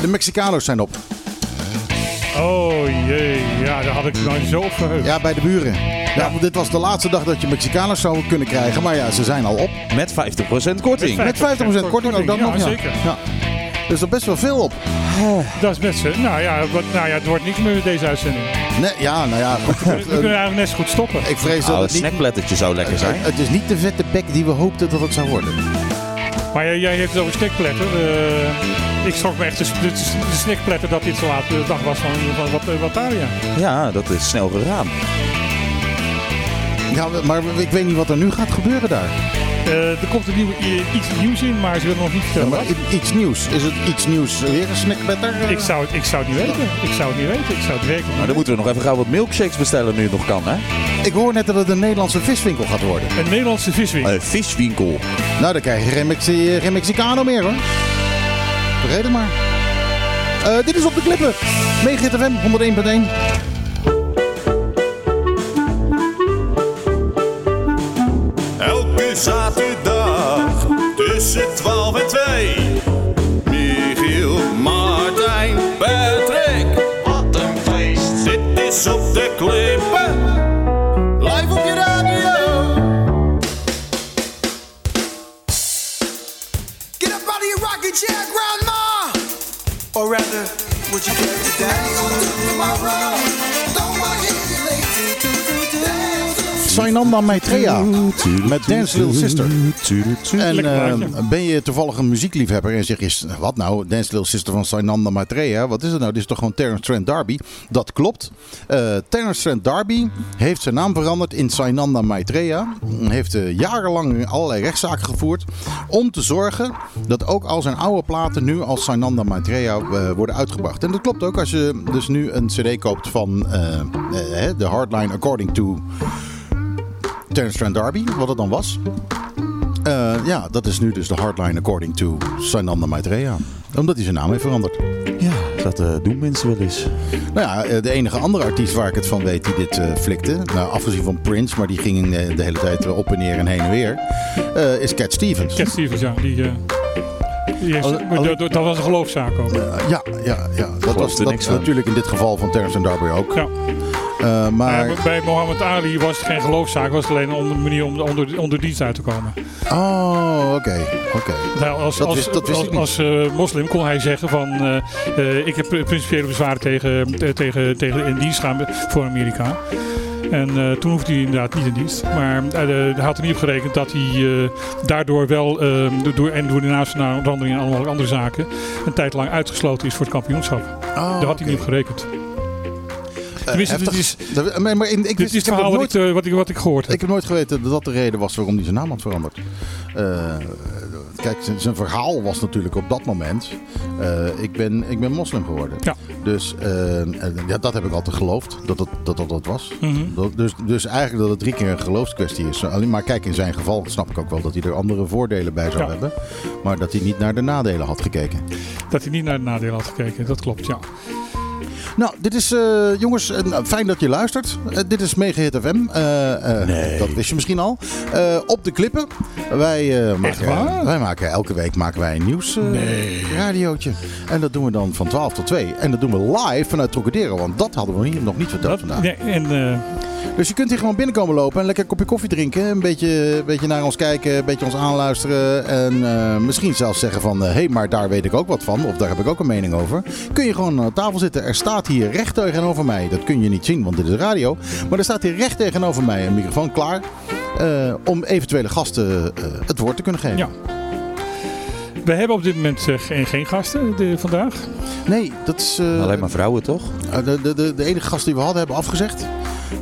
De Mexicano's zijn op. Oh jee. Ja, daar had ik nou zo op verheugd. Ja, bij de buren. Ja, want dit was de laatste dag dat je Mexicano's zou kunnen krijgen. Maar ja, ze zijn al op. Met 50% korting. Met Met 50% korting ook dan Ja, nog. Ja. zeker. Ja. Dus er best wel veel op. Dat is best zo. Nou ja, wat, nou ja, het wordt niks meer met deze uitzending. Nee, ja, nou ja. goed, We goed, kunnen eigenlijk net zo goed stoppen. ik vrees dat Nou, een het niet... snackblettertje zou lekker zijn. Het is niet de vette bek die we hoopten dat het zou worden. Maar jij, jij heeft het over snackpletter. Eh, ik schrok me echt de, de, de snackpletter dat dit zo laat de dag was van, van wat, wat Wataria. Ja, dat is snel gegaan. Ja, maar ik weet niet wat er nu gaat gebeuren daar. Eh, er komt een nieuwe, i- iets nieuws in, maar ze willen nog niet Ja, vertellen. maar wat. i- iets nieuws. Is het iets nieuws weer een snackbetter? Ik zou, het, ik zou het niet weten. Ik zou het niet weten. Ik zou het werkelijk Maar niet dan moeten we nog even gauw wat milkshakes bestellen nu het nog kan, hè? Ik hoor net dat het een Nederlandse viswinkel gaat worden. weten. Een Nederlandse viswinkel. Een viswinkel. Nou, dan krijg je geen, Mexi geen Mexicano meer hoor. Vergeet het maar. Eh, dit is op de klippen. Megahit FM 101.1. Elke zaterdag tussen 12 en 2. Michiel, Martijn, Patrick. Wat een feest. Dit is op de klippen. Live op je radio. Get up out of your rocking chair, grandma! Or rather, would you care to dance? Sainanda Maitreya met Dance Little Sister. En eh, plaatje. ben je toevallig een muziekliefhebber en zeg je, wat nou, Dance Little Sister van Sainanda Maitreya, wat is het nou? Dit is toch gewoon Terence Trent D'Arby? Dat klopt. Eh Terence Trent D'Arby heeft zijn naam veranderd in Sainanda Maitreya. Heeft eh, jarenlang allerlei rechtszaken gevoerd om te zorgen dat ook al zijn oude platen nu als Sainanda Maitreya eh, worden uitgebracht. En dat klopt ook als je dus nu een cd koopt van de Hardline According to Terence Trent D'Arby, wat het dan was. Eh, ja, dat is nu dus de Hardline According to Sananda Maitreya. Omdat hij zijn naam heeft veranderd. Ja, dat eh, doen mensen wel eens. Nou ja, eh, de enige andere artiest waar ik het van weet die dit eh, flikte, nou, afgezien van Prince, maar die ging de hele tijd op en neer en heen en weer, eh, is Cat Stevens. Cat Stevens, ja. Die, eh, dat- was een geloofszaak ook. Ja, ja, ja, dat was dat niks natuurlijk in dit geval van Terence Trent D'Arby ook. Ja. Eh, maar, bij Mohammed Ali was het geen geloofszaak, was het alleen een manier om onder, onder dienst uit te komen. oh, oké, oké. Nou, als, Dat als, wist- dat wist als, ik niet. als, eh, moslim kon hij zeggen van eh, ik heb principiële bezwaren tegen, tegen, tegen in dienst gaan voor Amerika. En toen hoefde hij inderdaad niet in dienst. Maar eh, hij had er niet op gerekend dat hij daardoor wel, eh, door, en door de nationale veranderingen en allemaal andere zaken, een tijd lang uitgesloten is voor het kampioenschap. Oh, Daar had hij niet op gerekend. Eh, Tenminste, dit is, Dat- maar, maar in- ik, dit wist- is ik het verhaal wat ik, eh, wat, ik, wat ik gehoord heb. Ik heb nooit geweten dat dat de reden was waarom hij zijn naam had veranderd. Eh, kijk, zijn, zijn verhaal was natuurlijk op dat moment... ik, ben, ik ben moslim geworden. Ja. Dus ja, dat heb ik altijd geloofd, dat dat dat, dat, dat was. Mhm. Dat, dus, dus eigenlijk dat het drie keer een geloofskwestie is. Alleen maar kijk, in zijn geval snap ik ook wel dat hij er andere voordelen bij zou Ja. hebben. Maar dat hij niet naar de nadelen had gekeken. Dat hij niet naar de nadelen had gekeken, dat klopt, ja. Nou, dit is, eh, jongens, nou, fijn dat je luistert. Eh, dit is Megahit FM. Eh, eh, Dat wist je misschien al. Op de klippen. Wij, maken, wij maken elke week maken wij een nieuws radiootje. En dat doen we dan van 12 tot 2. En dat doen we live vanuit Trocadero. Want dat hadden we niet- nog niet verteld Dat, vandaag. nee, en Dus je kunt hier gewoon binnenkomen lopen en lekker een kopje koffie drinken. Een beetje, een beetje naar ons kijken, een beetje ons aanluisteren. En misschien zelfs zeggen van, hé, hey, maar daar weet ik ook wat van. Of daar heb ik ook een mening over. Kun je gewoon aan tafel zitten. Er staat hier recht tegenover mij. Dat kun je niet zien, want dit is radio. Maar er staat hier recht tegenover mij een microfoon klaar. eh, om eventuele gasten eh, het woord te kunnen geven. Ja. we hebben op dit moment eh, geen, geen gasten de, vandaag. Nee, dat is... eh, Alleen maar vrouwen, toch? Uh, de, de, de, de enige gast die we hadden hebben afgezegd.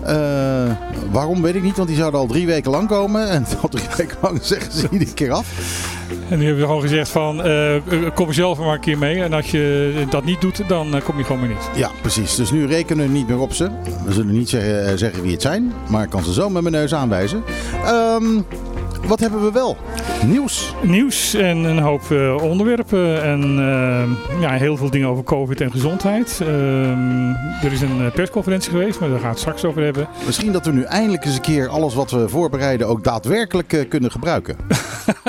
Uh, waarom weet ik niet, want die zouden al drie weken lang komen. En al drie weken lang zeggen ze iedere keer af. En nu hebben we gewoon gezegd van, uh, kom zelf maar een keer mee. En als je dat niet doet, dan uh, kom je gewoon maar niet. Ja, precies. Dus nu rekenen we niet meer op ze. We zullen niet zeggen, zeggen wie het zijn. Maar ik kan ze zo met mijn neus aanwijzen. Um, wat hebben we wel? Nieuws. Nieuws en een hoop uh, onderwerpen. En uh, ja, heel veel dingen over COVID en gezondheid. Uh, er is een persconferentie geweest, maar daar gaan we het straks over hebben. Misschien dat we nu eindelijk eens een keer alles wat we voorbereiden ook daadwerkelijk uh, kunnen gebruiken.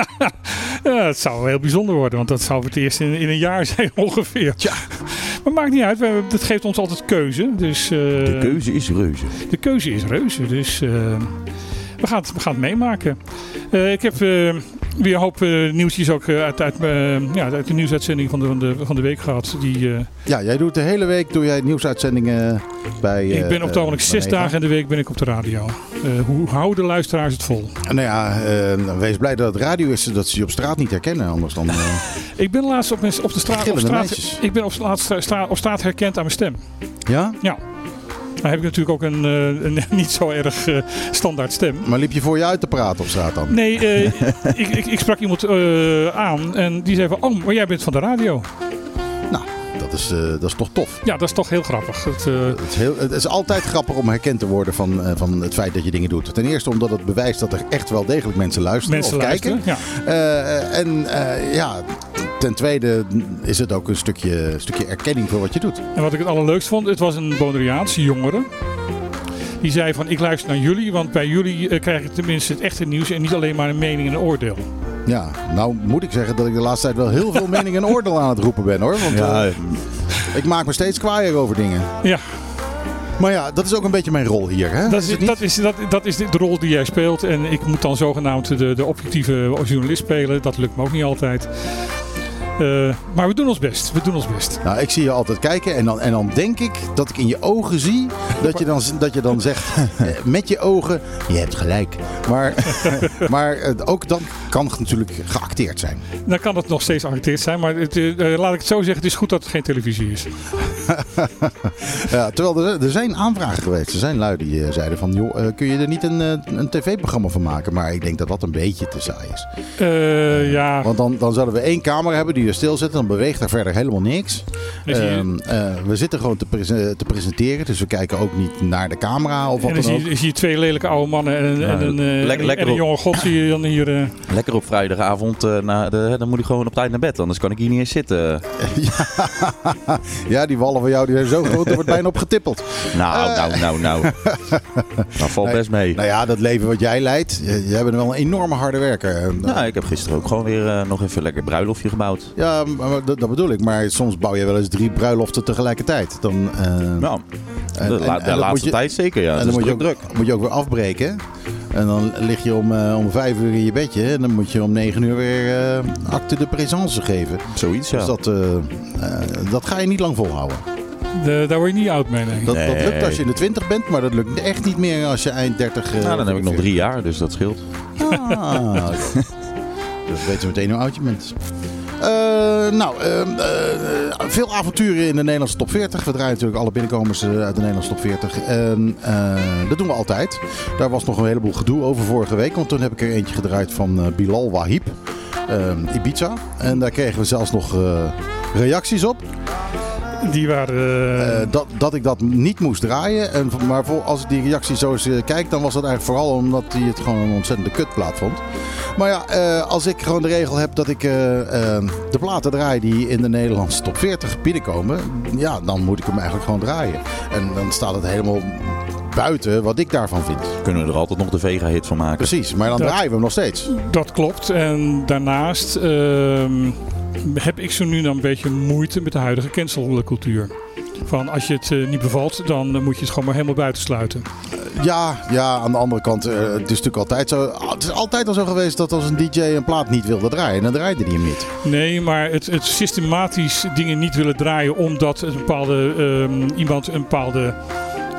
ja, het zou heel bijzonder worden, want dat zou voor het eerst in, in een jaar zijn ongeveer. Tja. Maar maakt niet uit, we, dat geeft ons altijd keuze. Dus, eh, De keuze is reuze. de keuze is reuze, dus eh, we, gaan het, we gaan het meemaken. Eh, ik heb eh, weer een hoop eh, nieuwtjes ook uit, uit, ja, uit de nieuwsuitzending van de, van de, van de week gehad. Die, Ja, jij doet de hele week doe jij nieuwsuitzendingen bij... ik ben op het ogenblik zes dagen in de week ben ik op de radio. Hoe houden de luisteraars het vol? Nou ja, eh, wees blij dat het radio is, dat ze je op straat niet herkennen. Anders dan... Ik ben laatst op, op de straat, op straat, ik ben op, laatst, stra- op straat herkend aan mijn stem. ja? Ja. Dan heb ik natuurlijk ook een, eh, een niet zo erg eh, standaard stem. Maar liep je voor je uit te praten op straat dan? Nee, eh, ik, ik, ik sprak iemand aan en die zei van, oh, maar jij bent van de radio. Nou, dat is, dat is toch tof. Ja, dat is toch heel grappig. Het, Het is, heel, het is altijd grappig om herkend te worden van, van het feit dat je dingen doet. Ten eerste omdat het bewijst dat er echt wel degelijk mensen luisteren mensen of luisteren. kijken. Ja. En ja, ten tweede is het ook een stukje, stukje erkenning voor wat je doet. En wat ik het allerleukst vond, het was een Bonaireaanse jongere. Die zei van, ik luister naar jullie, want bij jullie eh, krijg ik tenminste het echte nieuws en niet alleen maar een mening en een oordeel. Ja, nou moet ik zeggen dat ik de laatste tijd wel heel veel mening en oordeel aan het roepen ben hoor. Want Ja, eh, ik maak me steeds kwaaier over dingen. Ja, Maar ja, dat is ook een beetje mijn rol hier. Hè? dat Is dat, is, dat, dat is de rol die jij speelt. En ik moet dan zogenaamd de, de objectieve journalist spelen. Dat lukt me ook niet altijd. Eh, maar we doen ons best. We doen ons best. Nou, ik zie je altijd kijken en dan, en dan denk ik dat ik in je ogen zie dat je dan, dat je dan zegt eh, met je ogen, je hebt gelijk. Maar, maar eh, ook dan kan het natuurlijk geacteerd zijn. Dan kan het nog steeds geacteerd zijn. Maar het, laat ik het zo zeggen, het is goed dat het geen televisie is. Ja, terwijl er, er zijn aanvragen geweest. Er zijn lui die zeiden van, joh, kun je er niet een, een tv-programma van maken? Maar ik denk dat dat een beetje te saai is. Ja, Want dan, dan zouden we één camera hebben die er stil zit. Dan beweegt er verder helemaal niks. Ehm, eh, we zitten gewoon te, prese- te presenteren. Dus we kijken ook niet naar de camera of wat en dan zie ook. je, zie je twee lelijke oude mannen en, en, een, eh, lekker- en lekker een jonge god zie je dan hier. eh, Lekker op vrijdagavond, eh, na de, dan moet ik gewoon op tijd naar bed. Anders kan ik hier niet eens zitten. Ja, die wallen van jou die zijn zo groot, er wordt bijna op getippeld. Nou, nou, nou, nou. Dat valt Nee. best mee. Nou ja, dat leven wat jij leidt, je, je bent wel een enorme harde werker. En, Nou, ik heb gisteren ook gewoon weer nog even lekker bruiloftje gebouwd. Ja, maar dat, dat bedoel ik. Maar soms bouw je wel eens drie bruiloften tegelijkertijd. Dan, eh, Nou, en- de, en- la- en de dat laatste moet je- tijd zeker, ja. en Het dan is moet je, druk, ook, druk. moet je ook weer afbreken. En dan lig je om, eh, om vijf uur in je bedje. En dan moet je om negen uur weer eh, acte de présence geven. Zoiets, ja. Dus dat, dat ga je niet lang volhouden. de- daar word je niet oud mee. Nee. Dat, lukt als je in de twintig bent, maar dat lukt echt niet meer als je eind 30 eh, nou, dan heb ik nog 40. drie jaar, dus dat scheelt. Ah, dus weten we meteen hoe oud je bent. Eh, nou, eh, eh, veel avonturen in de Nederlandse top 40. We draaien natuurlijk alle binnenkomers eh, uit de Nederlandse top 40. En eh, dat doen we altijd. Daar was nog een heleboel gedoe over vorige week. Want toen heb ik er eentje gedraaid van Bilal Wahib. eh, Ibiza. En daar kregen we zelfs nog reacties op. Die waren. eh, Eh, dat, dat ik dat niet moest draaien. En, maar voor, als ik die reactie zo eens eh, kijk, dan was dat eigenlijk vooral omdat hij het gewoon een ontzettende kutplaat vond. Maar ja, eh, als ik gewoon de regel heb dat ik de platen draai die in de Nederlandse top 40 binnenkomen, ja, dan moet ik hem eigenlijk gewoon draaien. En dan staat het helemaal buiten wat ik daarvan vind. Kunnen we er altijd nog de Vega-hit van maken. Precies, maar dan Dat- draaien we hem nog steeds. Dat klopt. En daarnaast ehm, heb ik zo nu dan een beetje moeite met de huidige cancelcultuur. Van als je het eh, niet bevalt, dan eh, moet je het gewoon maar helemaal buitensluiten. Ja, ja, aan de andere kant, eh, het is natuurlijk altijd zo. Het is altijd al zo geweest dat als een DJ een plaat niet wilde draaien, dan draaide hij hem niet. Nee, maar het, het systematisch dingen niet willen draaien omdat een bepaalde, ehm, iemand een bepaalde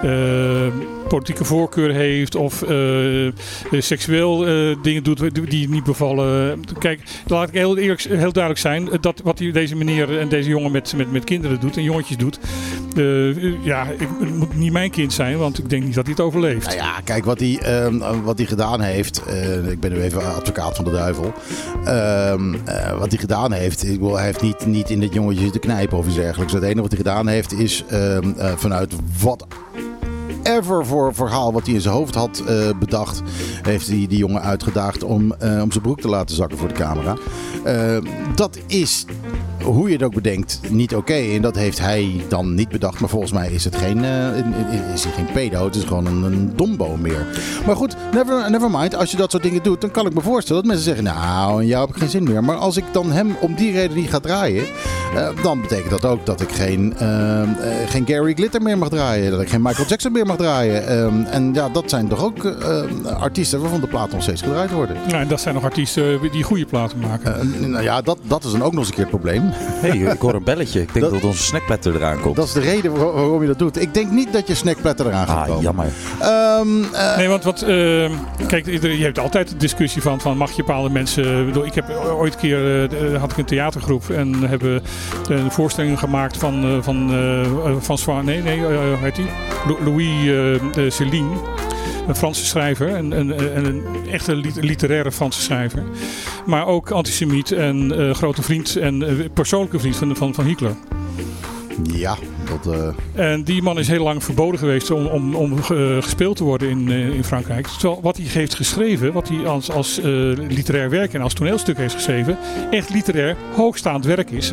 ehm, politieke voorkeur heeft of eh, eh, seksueel eh, dingen doet die- niet bevallen. Kijk, laat ik heel, eerlijk, heel duidelijk zijn. Dat wat deze meneer en deze jongen met, met, met kinderen doet en jongetjes doet. ja, het moet niet mijn kind zijn, want ik denk niet dat hij het overleeft. Nou ja, kijk, wat hij, ehm, wat hij gedaan heeft. ik ben nu even advocaat van de duivel. Ehm, eh, wat hij gedaan heeft. Ik bedoel, hij heeft niet, niet in dit jongetje zitten knijpen of iets dergelijks. Het enige wat hij gedaan heeft is ehm, eh, vanuit wat. Ever voor verhaal wat hij in zijn hoofd had eh, bedacht, heeft hij die jongen uitgedaagd om, eh, om zijn broek te laten zakken voor de camera. Eh, dat is hoe je het ook bedenkt, niet oké. En dat heeft hij dan niet bedacht. Maar volgens mij is het geen, eh, is hij geen pedo. Het is gewoon een, een dombo meer. Maar goed, never, never mind. Als je dat soort dingen doet, dan kan ik me voorstellen dat mensen zeggen... Nou, in jou heb ik geen zin meer. Maar als ik dan hem om die reden niet ga draaien... eh, dan betekent dat ook dat ik geen, eh, geen Gary Glitter meer mag draaien. Dat ik geen Michael Jackson meer mag draaien. En ja, dat zijn toch ook artiesten waarvan de platen nog steeds gedraaid worden. Ja, en dat zijn nog artiesten die goede platen maken. Nou ja, dat, dat is dan ook nog eens een keer het probleem. Hey, ik hoor een belletje. Ik denk Dat- dat, onze snackplatter eraan komt. Dat is de reden waar- waarom je dat doet. Ik denk niet dat je snackplatter eraan gaat ah, komen. jammer. Ehm, eh, Nee, want wat, eh, kijk, je hebt altijd de discussie van, van mag je bepaalde mensen. Ik bedoel, Ik heb ooit een keer eh, had ik een theatergroep en hebben een voorstelling gemaakt van eh, van van Swa- nee nee hoe heet die Lou- Louis Céline. Een Franse schrijver, een, een, een, een echte lit- literaire Franse schrijver. Maar ook antisemiet en eh, grote vriend en eh, persoonlijke vriend van, van, van Hitler. ja, dat, eh, En die man is heel lang verboden geweest om, om, om gespeeld te worden in, in Frankrijk. Terwijl wat hij heeft geschreven, wat hij als, als literair werk en als toneelstuk heeft geschreven, echt literair hoogstaand werk is.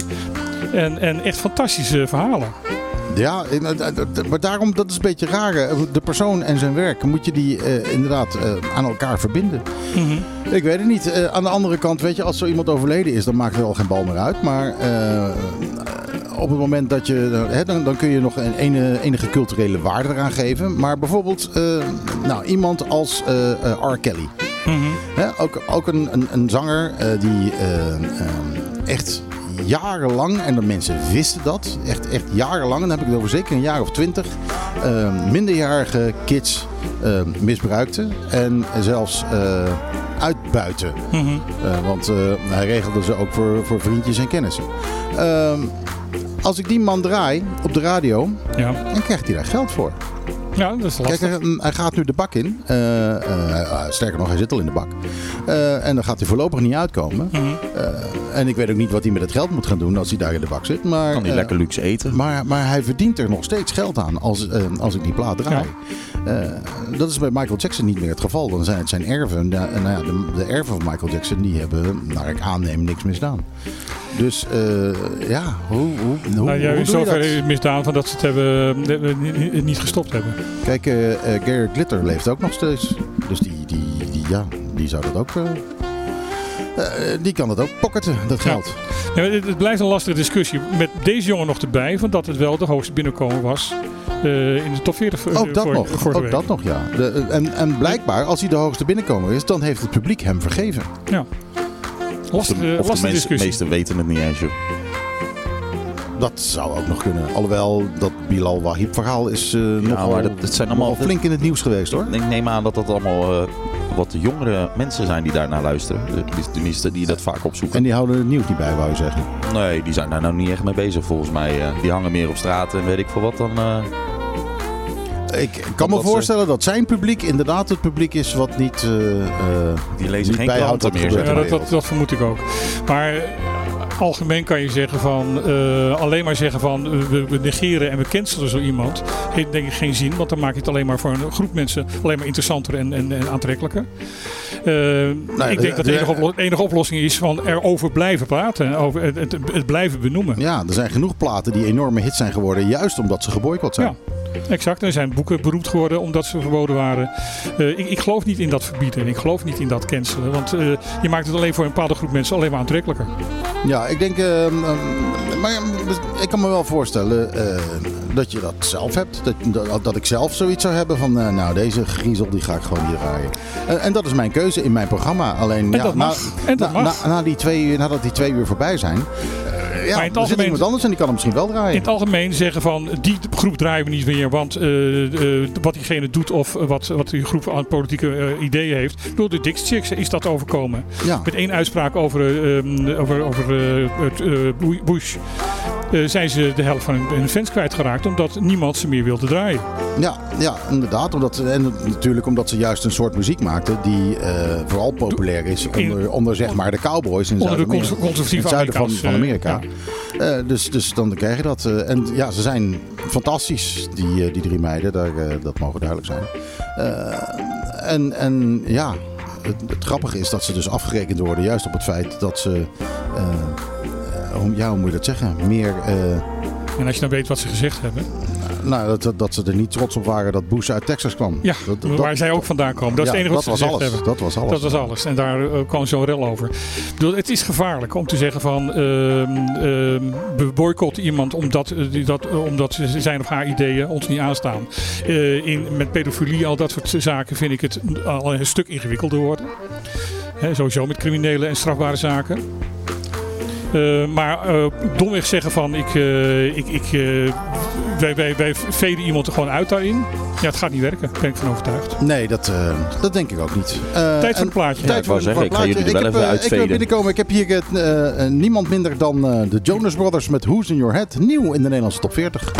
En, en echt fantastische verhalen. Ja, eh, eh, eh, maar daarom, dat is een beetje raar. De persoon en zijn werk, moet je die inderdaad aan elkaar verbinden. Ik weet het niet. Aan de andere kant, weet je, als zo iemand overleden is, dan maakt het al geen bal meer uit. Maar op het moment dat je, hè, dan, dan kun je nog een ene- enige culturele waarde eraan geven. Maar bijvoorbeeld, nou, iemand als R. Kelly. Hè, ook, ook een, een, een zanger die echt jarenlang, en de mensen wisten dat, echt, echt jarenlang, en dan heb ik het over zeker een jaar of twintig, eh, minderjarige kids eh, misbruikte en zelfs eh uitbuiten. Mhm. Want hij regelde ze ook voor, voor vriendjes en kennissen. Ehm, als ik die man draai op de radio, Ja. dan krijgt hij daar geld voor. Ja, dat is lastig. Kijk, hij, hij gaat nu de bak in. Eh, eh, sterker nog, hij zit al in de bak. Eh, en dan gaat hij voorlopig niet uitkomen. Mhm. Eh, en ik weet ook niet wat hij met het geld moet gaan doen als hij daar in de bak zit. Maar, Kan hij eh, lekker luxe eten? maar, maar hij verdient er nog steeds geld aan als, eh, als ik die plaat draai. Eh, dat is bij Michael Jackson niet meer het geval. Dan zijn het zijn erven. En, nou ja, de, de erven van Michael Jackson die hebben, naar ik aanneem, niks misdaan. Dus eh, ja, hoe, hoe, hoe, Nou, hoe doe is je zover dat? misdaan van dat ze het hebben, eh, niet- gestopt hebben. Kijk, eh, Garrett Glitter leeft ook nog steeds. Dus die, die, die, ja, die zou dat ook... eh, eh, die kan dat ook pocketten, dat Ja. geld. Ja, het, het blijft een lastige discussie. Met deze jongen nog erbij, van dat het wel de hoogste binnenkomen was eh, in de top 40 voor, Ook dat voor, nog. Ook week. dat nog, ja. De, en, en blijkbaar, als hij de hoogste binnenkomer is, dan heeft het publiek hem vergeven. Ja. Of Lastige, de, of de lastige discussie. meesten weten het niet eens, joh. Dat zou ook nog kunnen. Alhoewel, dat Bilal Wahib verhaal is eh nogal, maar dat- dat zijn allemaal- nogal flink in het nieuws geweest hoor. Ik neem aan dat dat allemaal eh, wat jongere mensen zijn die daarnaar luisteren. Tenminste, die dat vaak opzoeken. En die houden het nieuws niet bij, wou je zeggen. Nee, die zijn daar nou niet echt mee bezig volgens mij. eh. die hangen meer op straat en weet ik veel wat dan... eh, Ik kan me ze- voorstellen dat zijn publiek inderdaad het publiek is wat niet, eh, eh, die lezen niet geen bijhoudt meer. Ja, dat, dat, dat vermoed ik ook. Maar algemeen kan je zeggen van eh, alleen maar zeggen van eh, we, we negeren en we cancelen zo iemand, heeft denk ik geen zin. Want dan maak je het alleen maar voor een groep mensen alleen maar interessanter en, en, en aantrekkelijker. Eh, ik denk dat de de- enige, oplo- enige oplossing is van erover blijven praten. Over het, het, het blijven benoemen. Ja, er zijn genoeg platen die enorme hits zijn geworden, juist omdat ze geboycott zijn. Ja. Exact, er zijn boeken beroemd geworden omdat ze verboden waren. Eh, ik, ik geloof niet in dat verbieden. Ik geloof niet in dat cancelen. Want eh, je maakt het alleen voor een bepaalde groep mensen alleen maar aantrekkelijker. Ja, ik denk. ehm, ehm, maar ja, ik kan me wel voorstellen eh, dat je dat zelf hebt. Dat, dat, dat ik zelf zoiets zou hebben van. nou, deze griezel die ga ik gewoon hier draaien. En, en dat is mijn keuze in mijn programma. Alleen. ja, na- die twee, uur- nadat die twee uur voorbij zijn. ja, Maar in het er zit iemand anders en die kan hem misschien wel In draaien. het algemeen zeggen van die groep draaien we niet meer, want eh, eh, wat diegene doet of wat, wat die groep aan politieke eh, ideeën heeft. Bedoel, de Dix Chicks is dat overkomen. Ja. Met één uitspraak over, eh, ehm, over, over het, Bush. Eh, zijn ze de helft van hun, fans kwijtgeraakt omdat niemand ze meer wilde draaien. Ja, ja, inderdaad. Omdat, en natuurlijk omdat ze juist een soort muziek maakten die eh, vooral populair is onder, onder zeg maar de cowboys in Zuid-Amerika. in het zuiden van, eh, Amerika. ja. Dus, dus dan krijg je dat. en ja, ze zijn fantastisch, die, die drie meiden. Daar, dat mogen duidelijk zijn. En, en ja, het, het grappige is dat ze dus afgerekend worden juist op het feit dat ze... hoe ja, hoe moet je dat zeggen? Meer, eh, En als je dan weet wat ze gezegd hebben. nou, dat- dat, ze er niet trots op waren dat Bush uit Texas kwam. Ja, Dat- dat- waar zij ook vandaan komen. Dat is het enige wat dat ze was gezegd alles. hebben. Dat was alles. Dat was alles. En daar eh, kwam zo'n rel over. Ik bedoel, het is gevaarlijk om te zeggen van ehm, ehm, we boycotten iemand omdat, eh, dat, omdat ze- zijn of haar ideeën ons niet aanstaan. In, met pedofilie, al dat soort zaken, vind ik het al een stuk ingewikkelder worden. Hè, sowieso met criminele en strafbare zaken. Eh, maar eh, domweg zeggen van ik, eh, ik, ik, eh, wij, wij, wij veden iemand er gewoon uit daarin. Ja, het gaat niet werken, daar ben ik van overtuigd. Nee, dat, eh, dat denk ik ook niet. Eh, Tijd voor en- een plaatje. Ja, ik wou zeggen, ik ga jullie er wel heb, even Ik binnenkomen. Ik heb hier het, niemand minder dan eh, de Jonas Brothers met Who's in Your Head. Nieuw in de Nederlandse top 40.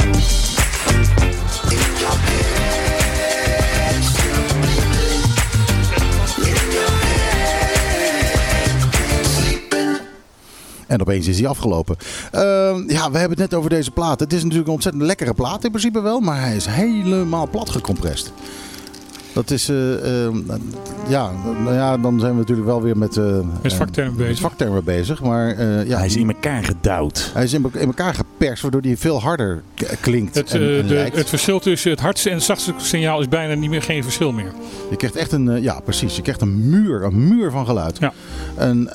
En opeens is hij afgelopen. Ehm, ja, we hebben het net over deze plaat. Het is natuurlijk een ontzettend lekkere plaat in principe wel. Maar hij is helemaal plat gecompressed. Dat is, eh, ehm, ja, nou ja, dan zijn we natuurlijk wel weer met, eh, Met eh, vaktermen bezig. met vaktermen bezig. Maar eh, ja, Hij is in elkaar gedouwd. hij is in, in elkaar geperst, waardoor hij veel harder k- klinkt Het, en, en de, het verschil tussen het hardste en het zachtste signaal is bijna niet meer geen verschil meer. Je krijgt echt een, ja precies, je krijgt een muur, een muur van geluid. Ja. En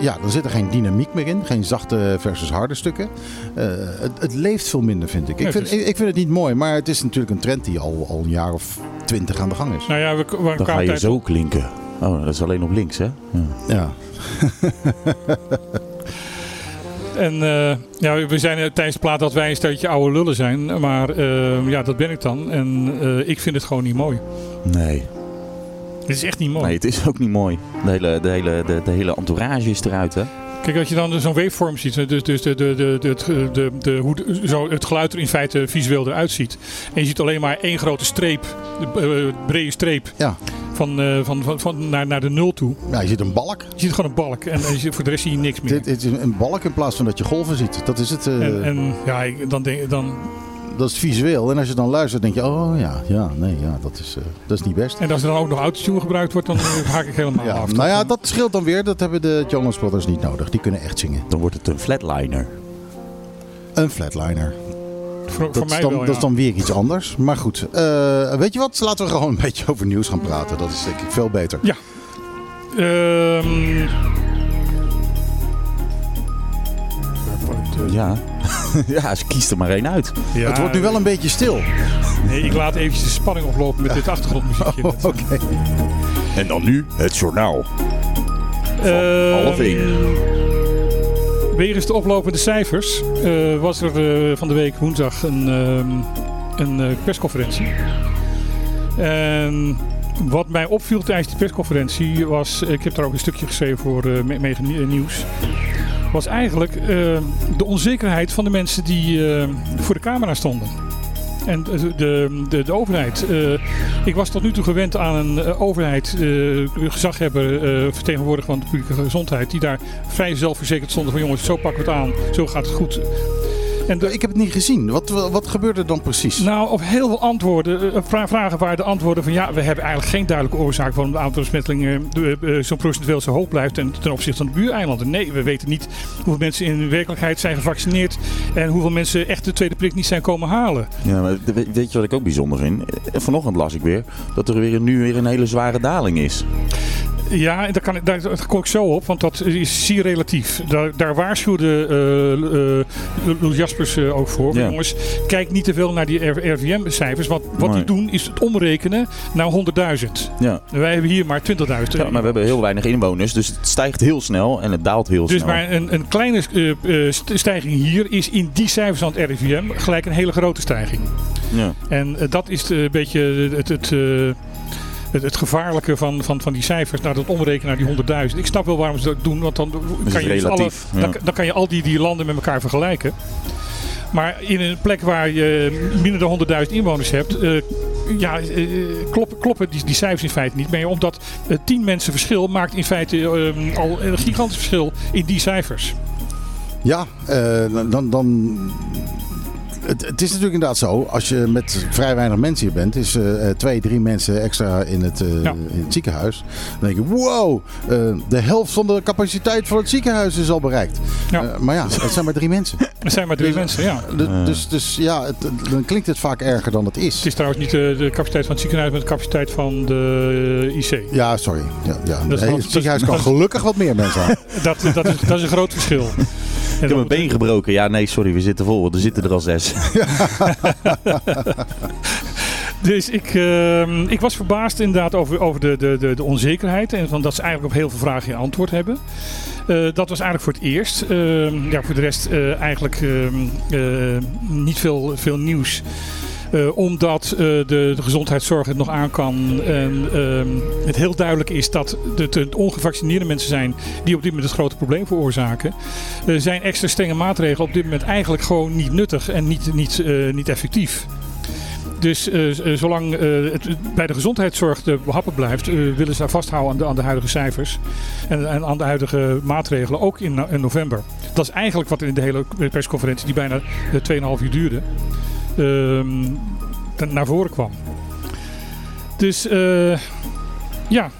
ja, er zit er geen dynamiek meer in, geen zachte versus harde stukken. Eh, het, het leeft veel minder, vind ik. Ik vind, ik, ik vind het niet mooi, maar het is natuurlijk een trend die al, al een jaar of twintig aan de gang is. Nou ja, we, we Dan ga je tijd- zo klinken. Oh, dat is alleen op links, hè? Ja. Ja. En eh, ja, we zijn eh, tijdens de plaat dat wij een stelletje oude lullen zijn. Maar ja, dat ben ik dan. En eh, ik vind het gewoon niet mooi. Nee. Het is echt niet mooi. nee, het is ook niet mooi. De hele, de hele, de, de hele entourage is eruit, hè? Kijk, als je dan zo'n waveform ziet, dus, dus de, de, de, de, de, de, de- hoe de- zo het geluid er in feite visueel eruit ziet. En je ziet alleen maar één grote streep, de eh, brede streep, Ja. van, eh, van, van, van, naar, naar de nul toe. ja, je ziet een balk. Je ziet gewoon een balk en, en je ziet- voor de rest zie je niks meer. Dit, dit is een balk in plaats van dat je golven ziet. Dat is het. eh, En, en ja, ik- dan denk dan, dat is visueel. En als je dan luistert, denk je, oh ja, ja, nee, ja, dat is, eh, dat is niet best. en als er dan ook nog autotune gebruikt wordt, dan eh, haak ik helemaal Ja, af. nou ja, dat scheelt dan weer. Dat hebben de Jonas Brothers niet nodig. Die kunnen echt zingen. Dan wordt het een flatliner. Een flatliner. voor, Dat, voor is mij dan, wel, dat ja. is dan weer iets anders. Maar goed, eh, weet je wat? Laten we gewoon een beetje over nieuws gaan praten. Dat is denk ik veel beter. Ehm, Ja. ja, ze kiest er maar één uit. ja, Het wordt nu wel een beetje stil. Nee, ik laat eventjes de spanning oplopen met dit achtergrondmuziekje. Oh, Oké. En dan nu het journaal. Ehm, half één. Wegens de oplopende cijfers eh, was er eh, van de week woensdag een, ehm, een eh, persconferentie. En wat mij opviel tijdens die persconferentie was, ik heb daar ook een stukje geschreven voor eh, Me- Mega Nieuws, was eigenlijk eh, de onzekerheid van de mensen die eh, voor de camera stonden. En de, de, de, overheid. eh, ik was tot nu toe gewend aan een overheid, gezaghebber, vertegenwoordiger van de publieke gezondheid, die daar vrij zelfverzekerd stonden van jongens, zo pakken we het aan, zo gaat het goed. En de, Ik heb het niet gezien. Wat, wat gebeurde er dan precies? nou, op heel veel antwoorden, eh, vra- vragen waren de antwoorden van ja, we hebben eigenlijk geen duidelijke oorzaak waarom het aantal besmettingen eh, eh, zo procentueel zo hoog blijft en ten opzichte van de buureilanden. Nee, we weten niet hoeveel mensen in werkelijkheid zijn gevaccineerd en hoeveel mensen echt de tweede prik niet zijn komen halen. Ja, maar we- weet je wat ik ook bijzonder vind? Eh, Vanochtend las ik weer dat er weer, nu weer een hele zware daling is. Ja, en daar, kan ik, daar daar kom ik zo op, want dat is zeer relatief. Daar, daar waarschuwde eh eh, Louis Jaspers eh, ook voor. Ja. Jongens, kijk niet te veel naar die RVM-cijfers, want wat Nee. die doen is het omrekenen naar 100.000. Ja. Wij hebben hier maar 20.000. ja, maar we hebben heel weinig inwoners, dus het stijgt heel snel en het daalt heel Dus snel. maar een, een kleine eh, eh, st- stijging hier is in die cijfers van het RIVM gelijk een hele grote stijging. Ja. En dat is een beetje het, het, eh, het, het gevaarlijke van, van, van die cijfers, naar dat omrekenen naar die 100.000. Ik snap wel waarom ze dat doen, want dan kan je, dus alle, relatief, ja. dan, dan kan je al die, die landen met elkaar vergelijken. Maar in een plek waar je minder dan 100.000 inwoners hebt, eh, ja, eh, kloppen, kloppen die, die cijfers in feite niet meer. Omdat eh, 10 mensen verschil maakt in feite eh, al een gigantisch verschil in die cijfers. Ja, eh, dan, dan het, het is natuurlijk inderdaad zo, als je met vrij weinig mensen hier bent, is eh, twee, drie mensen extra in het, eh, Ja. in het ziekenhuis. Dan denk je, wow, de helft van de capaciteit van het ziekenhuis is al bereikt. Ja. Maar ja, het zijn maar drie mensen. Er zijn maar drie Dus- mensen, ja. Dus, dus ja, het, het- dan klinkt het vaak erger dan het is. Het is trouwens niet de, de capaciteit van het ziekenhuis, maar de capaciteit van de IC. Ja, sorry. Ja, ja. Dat Nee, het ziekenhuis dat kan gelukkig wat meer mensen aan. Dat, dat, is, dat is een groot verschil. Ik heb mijn been gebroken. Ja, nee, sorry, we zitten vol. Er zitten er al zes. Dus ik, ehm, ik was verbaasd inderdaad over, over de, de, de, de onzekerheid. En van dat ze eigenlijk op heel veel vragen geen antwoord hebben. Eh, dat was eigenlijk voor het eerst. Ehm, ja, voor de rest eh, eigenlijk ehm, eh, niet veel, veel nieuws. Eh, omdat eh, de, gezondheidszorg het nog aan kan. En ehm, het heel duidelijk is dat het ongevaccineerde mensen zijn die op dit moment het grote probleem veroorzaken. Zijn extra strenge maatregelen op dit moment eigenlijk gewoon niet nuttig en niet, niet, eh, niet effectief. Dus zolang het bij de gezondheidszorg de behappen blijft, willen ze vasthouden aan de, aan de huidige cijfers. En, aan de huidige maatregelen, ook in, no- in november. Dat is eigenlijk wat in de hele persconferentie, die bijna eh, 2,5 uur duurde, naar voren kwam. Dus eh, ja,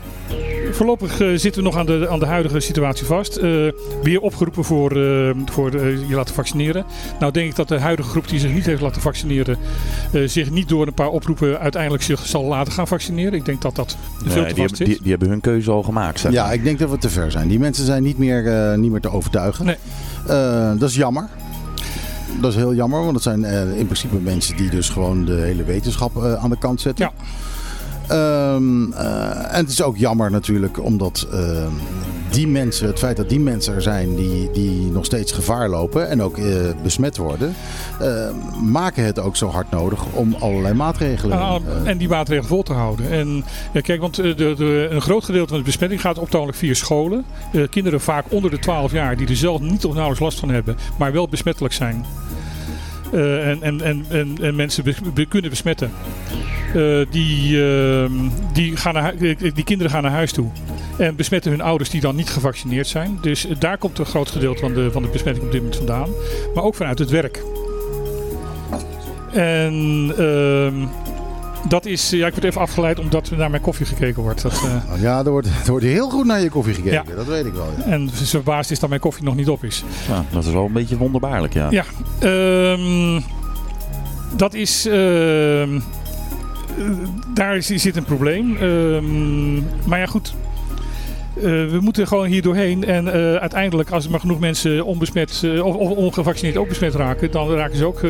voorlopig eh, zitten we nog aan de, aan de huidige situatie vast. Eh, weer opgeroepen voor, eh, voor je laten vaccineren. Nou denk ik dat de huidige groep die zich niet heeft laten vaccineren... eh, zich niet door een paar oproepen uiteindelijk zich zal laten gaan vaccineren. Ik denk dat dat veel Nee, te die, vast hebben, die, die hebben hun keuze al gemaakt. Zeg Ja, ik denk dat we te ver zijn. Die mensen zijn niet meer, eh, niet meer te overtuigen. Nee. Eh, dat is jammer. Dat is heel jammer, want het zijn eh, in principe mensen die dus gewoon de hele wetenschap eh, aan de kant zetten. Ja. Ehm, eh, en het is ook jammer natuurlijk omdat die mensen, het feit dat die mensen er zijn die, die nog steeds gevaar lopen en ook besmet worden, maken het ook zo hard nodig om allerlei maatregelen. En die maatregelen vol te houden. En ja, kijk, want de, de, een groot gedeelte van de besmetting gaat optoonlijk via scholen. Kinderen vaak onder de 12 jaar die er zelf niet of nauwelijks last van hebben, maar wel besmettelijk zijn. Eh, en, en, en, en, en mensen kunnen besmetten. Eh, die, ehm, die, gaan naar, die kinderen gaan naar huis toe. En besmetten hun ouders die dan niet gevaccineerd zijn. Dus eh, daar komt een groot gedeelte van de, van de besmetting op dit moment vandaan. Maar ook vanuit het werk. En ehm, dat is, ja, ik word even afgeleid omdat er naar mijn koffie gekeken wordt. Dat, eh, ja, er wordt, er wordt heel goed naar je koffie gekeken, Ja. dat weet ik wel. Ja. en ze verbaasd is dat mijn koffie nog niet op is. Ja, dat is wel een beetje wonderbaarlijk, ja. Ja. Ehm, dat is. ehm, eh, daar is- zit een probleem. Ehm, maar ja, goed. Eh, we moeten gewoon hier doorheen. En eh, uiteindelijk, als er maar genoeg mensen onbesmet eh, of, of ongevaccineerd ook besmet raken, dan raken ze ook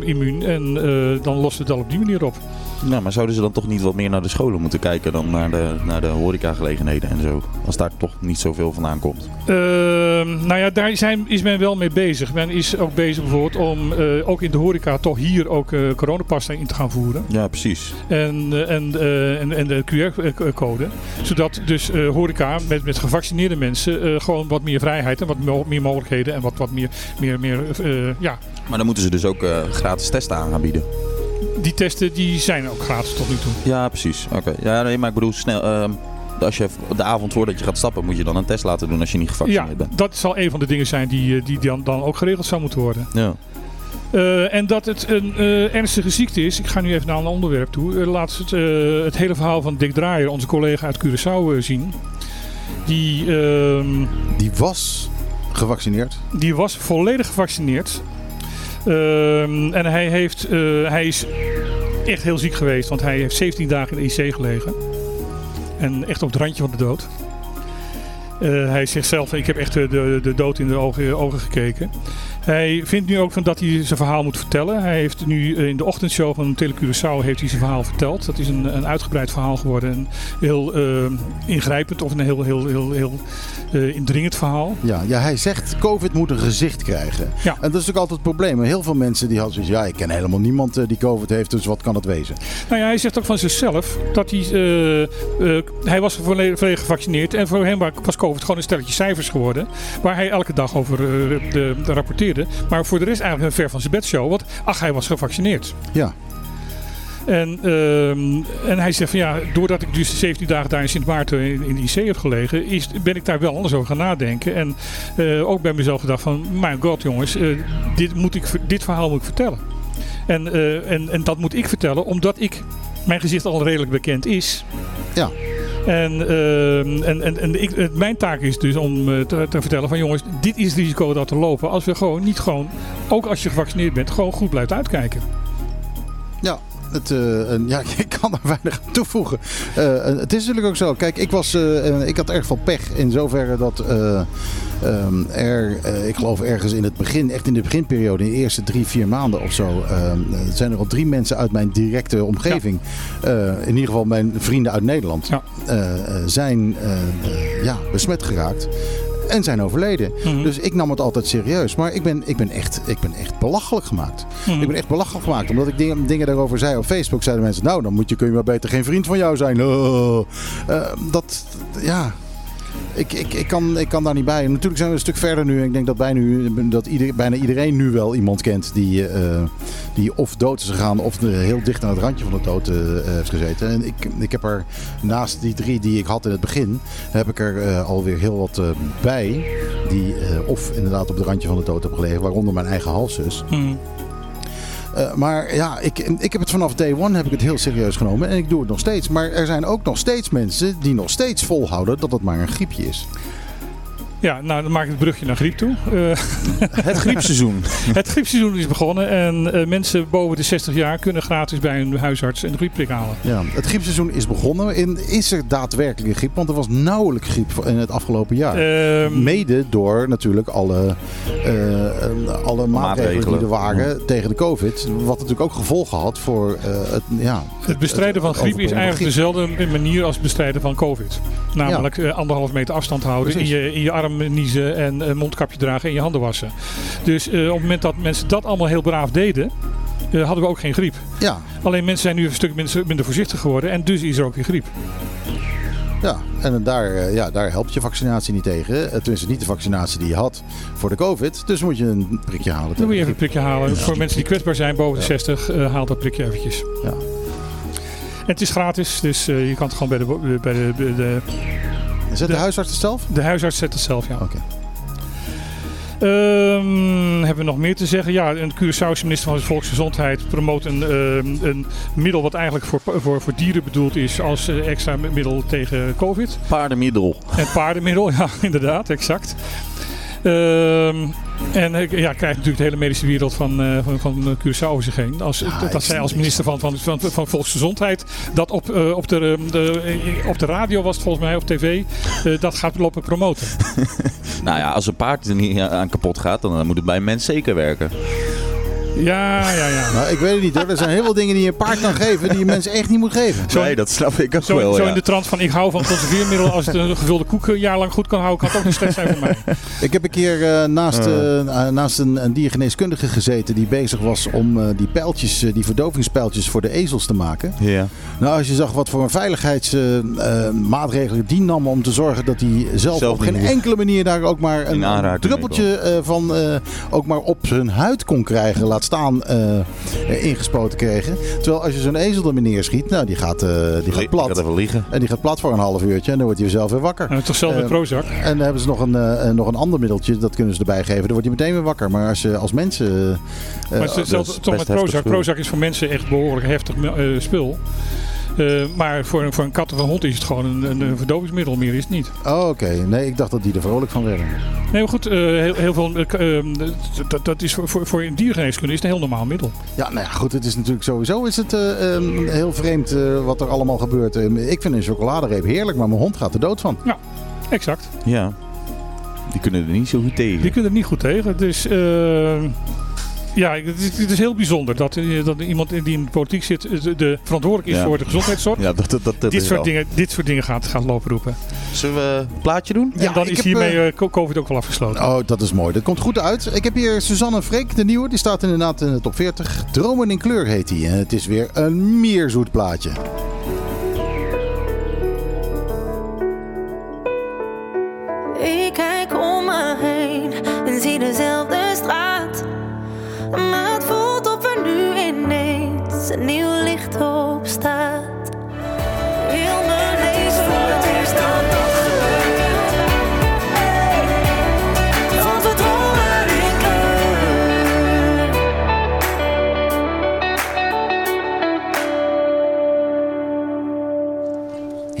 immuun. En dan we het al op die manier op. Nou, maar zouden ze dan toch niet wat meer naar de scholen moeten kijken dan naar de, naar de horecagelegenheden en zo? Als daar toch niet zoveel vandaan komt. Ehm, nou ja, daar zijn, is men wel mee bezig. Men is ook bezig bijvoorbeeld om eh, ook in de horeca toch hier ook eh coronapassen in te gaan voeren. Ja, precies. En, eh, en, en, en de QR-code. Zodat dus horeca met, met gevaccineerde mensen gewoon wat meer vrijheid en wat mo- meer mogelijkheden en wat, wat meer, meer, meer ja, Maar dan moeten ze dus ook gratis testen aan gaan bieden. Die testen die zijn ook gratis tot nu toe. Ja, precies. Oké. Ja, nee, maar ik bedoel, snel, ehm, als je de avond voordat je gaat stappen, moet je dan een test laten doen als je niet Ja, gevaccineerd bent. dat zal een van de dingen zijn die, eh, die dan, dan ook geregeld zou moeten worden. Ja. Eh, en dat het een eh, ernstige ziekte is. Ik ga nu even naar een onderwerp toe. Eh, laat het, eh, het hele verhaal van Dick Draaier, onze collega uit Curaçao, eh, zien. Die, ehm, Die was gevaccineerd. die was volledig gevaccineerd. Ehm, en hij, heeft, eh, hij is echt heel ziek geweest, want hij heeft 17 dagen in de IC gelegen. En echt op het randje van de dood. Eh, hij zegt zelf, ik heb echt de, de, dood in de ogen, ogen gekeken. Hij vindt nu ook van dat hij zijn verhaal moet vertellen. Hij heeft nu eh, in de ochtendshow van Tele Curaçao heeft hij zijn verhaal verteld. Dat is een, een uitgebreid verhaal geworden. Een heel eh, ingrijpend of een heel, heel, heel, heel eh, indringend verhaal. Ja, ja, hij zegt COVID moet een gezicht krijgen. Ja. En dat is natuurlijk altijd het probleem. Heel veel mensen die hadden zoiets ja, ik ken helemaal niemand die COVID heeft, dus wat kan het wezen? Nou ja, hij zegt ook van zichzelf dat hij, hij was volledig, volledig gevaccineerd en voor hem was COVID gewoon een stelletje cijfers geworden, waar hij elke dag over de, de rapporteerde. Maar voor de rest eigenlijk een ver van zijn bedshow, want ach, hij was gevaccineerd. Ja. En, ehm, en hij zegt van ja, doordat ik dus 17 dagen daar in Sint Maarten in, in de IC heb gelegen, is, ben ik daar wel anders over gaan nadenken. En eh, ook bij mezelf gedacht van, mijn god jongens, eh, dit, moet ik, dit verhaal moet ik vertellen. En, eh, en, en dat moet ik vertellen omdat ik, mijn gezicht al redelijk bekend is. Ja. En, ehm, en, en, en ik, mijn taak is dus om eh, te, te vertellen van jongens, dit is het risico dat we lopen als we gewoon niet gewoon, ook als je gevaccineerd bent, gewoon goed blijft uitkijken. Ja, het, eh, en ja, ik kan er weinig aan toevoegen. Eh, en het is natuurlijk ook zo. Kijk, ik, was, eh, eh, ik had erg veel pech in zoverre dat eh, ehm, er, eh, ik geloof ergens in het begin, echt in de beginperiode, in de eerste drie, vier maanden of zo, ehm, eh, zijn er al drie mensen uit mijn directe omgeving, eh, in ieder geval mijn vrienden uit Nederland, Ja. eh, eh, zijn eh, eh, ja, besmet geraakt. En zijn overleden. Mhm. Dus ik nam het altijd serieus. Maar ik ben, ik ben, echt, ik ben echt belachelijk gemaakt. Mhm. Ik ben echt belachelijk gemaakt. Omdat ik dingen, dingen daarover zei op Facebook. Zeiden mensen, nou dan moet je, kun je maar beter geen vriend van jou zijn. Oh. Eh, dat, ja... Ik, ik, ik, kan, ik kan daar niet bij. Natuurlijk zijn we een stuk verder nu. Ik denk dat, bijna, nu, dat ieder, bijna iedereen nu wel iemand kent die, eh, die of dood is gegaan of heel dicht aan het randje van de dood eh, heeft gezeten. En ik, ik heb er naast die drie die ik had in het begin, heb ik er eh, alweer heel wat bij. Die of inderdaad op het randje van de dood hebben gelegen, waaronder mijn eigen halszus. Mhm. Eh, maar ja, ik, ik heb het vanaf day one heb ik het heel serieus genomen en ik doe het nog steeds. Maar er zijn ook nog steeds mensen die nog steeds volhouden dat het maar een griepje is. Ja, nou dan maak ik het brugje naar griep toe. Eh, Het griepseizoen. het griepseizoen is begonnen en eh, mensen boven de 60 jaar kunnen gratis bij hun huisarts een griepprik halen. Ja, het griepseizoen is begonnen. En is er daadwerkelijk een griep? Want er was nauwelijks griep in het afgelopen jaar. Ehm, Mede door natuurlijk alle, eh, alle maatregelen die er waren tegen de COVID. Wat natuurlijk ook gevolgen had voor eh, het, ja, het bestrijden van het griep is eigenlijk dezelfde manier als het bestrijden van COVID. Namelijk eh, anderhalf meter afstand houden, in je, in je arm niezen en een mondkapje dragen en je handen wassen. Dus eh, op het moment dat mensen dat allemaal heel braaf deden, eh, hadden we ook geen griep. Ja, Alleen mensen zijn nu een stuk minder, minder voorzichtig geworden en dus is er ook weer griep. ja. en daar, eh, ja, daar helpt je vaccinatie niet tegen. Eh, Tenminste, niet de vaccinatie die je had voor de COVID. Dus moet je een prikje halen. Dan moet je even een prikje halen. Voor mensen die kwetsbaar zijn boven de 60, eh, haal dat prikje eventjes. Ja. En het is gratis, dus eh, je kan het gewoon bij de, bij de, bij de, griep. Is het de, de- huisarts het zelf? de huisarts zet het zelf, ja. Oké. Ehm, hebben we nog meer te zeggen? Ja, een Curaçaose minister van Volksgezondheid promoot een, ehm, een middel wat eigenlijk voor, voor, voor dieren bedoeld is als eh, extra middel tegen COVID. Paardenmiddel. En paardenmiddel, ja, inderdaad, exact. Ehm, en ik ja, krijgt natuurlijk de hele medische wereld van, eh, van, van Curaçao over zich heen. Als, Ja, dat zij als minister van, van, van, van Volksgezondheid dat op, eh, op, de, de, eh, op de radio was het volgens mij, op tv, eh, dat gaat lopen promoten. Nou ja, als een paard er niet aan kapot gaat, dan moet het bij een mens zeker werken. Ja, ja, ja. Nou, ik weet het niet hoor. Er zijn heel veel dingen die je een paard kan geven die je mensen echt niet moet geven. Zo- nee, dat snap ik ook Zo, wel. zo ja. in de trant van ik hou van conserveermiddelen. Als het een gevulde koek een jaar lang goed kan houden, kan het ook niet slecht zijn voor mij. Ik heb een keer eh, naast, eh, eh, naast een, een diergeneeskundige gezeten die bezig was om eh, die pijltjes, eh, die verdovingspijltjes voor de ezels te maken. Ja. Nou, als je zag wat voor een veiligheidsmaatregelen die nam om te zorgen dat hij zelf, Zelf op geen enkele manier daar ook maar een, druppeltje eh, van eh, ook maar op zijn huid kon krijgen, laat staan eh, eh, ingespoten kregen. Terwijl als je zo'n ezel er meneer schiet, nou die gaat, eh, die gaat plat. ga even liegen. En die gaat plat voor een half uurtje en dan wordt hij zelf weer wakker. En toch zelf met Eh, Prozac. En dan hebben ze nog een, nog een ander middeltje, dat kunnen ze erbij geven. Dan wordt hij meteen weer wakker. Maar als je als mensen... eh, Maar het is toch met Prozac. Prozac is voor mensen echt behoorlijk heftig eh, spul. Eh, maar voor, een- voor een kat of een hond is het gewoon een, een, een verdovingsmiddel. Meer is het niet. Oh, oké. Nee, ik dacht dat die er vrolijk van werden. Nee, maar goed. eh, heel, heel veel, eh, k- eh, dat, dat is voor, voor, voor een diergeneeskunde is het een heel normaal middel. Ja, nou ja, goed. Het is natuurlijk sowieso is het, eh, ehm, heel vreemd eh, wat er allemaal gebeurt. Ehm, ik vind een chocoladereep heerlijk, maar mijn hond gaat er dood van. Exact. Ja. Die kunnen er niet zo goed tegen. Die kunnen er niet goed tegen. Dus ja, het is, het is heel bijzonder dat, eh, dat iemand die in de politiek zit eh, de, de verantwoordelijk is Ja. voor de gezondheidszorg. Ja, dat, dat, dat, dat dit, soort wel. dingen, dit soort dingen gaat, gaat lopen roepen. Zullen we een plaatje doen? Ja, en dan ik is heb, hiermee eh, co- COVID ook wel afgesloten. Oh, dat is mooi. Dat komt goed uit. Ik heb hier Suzanne Freek, de nieuwe. Die staat inderdaad in de top 40. Dromen in kleur heet die. En het is weer een mierzoet plaatje. Ik een nieuw licht opstaat. Heel mijn leven voor het eerst dan dat gebeurt. Ik kleur.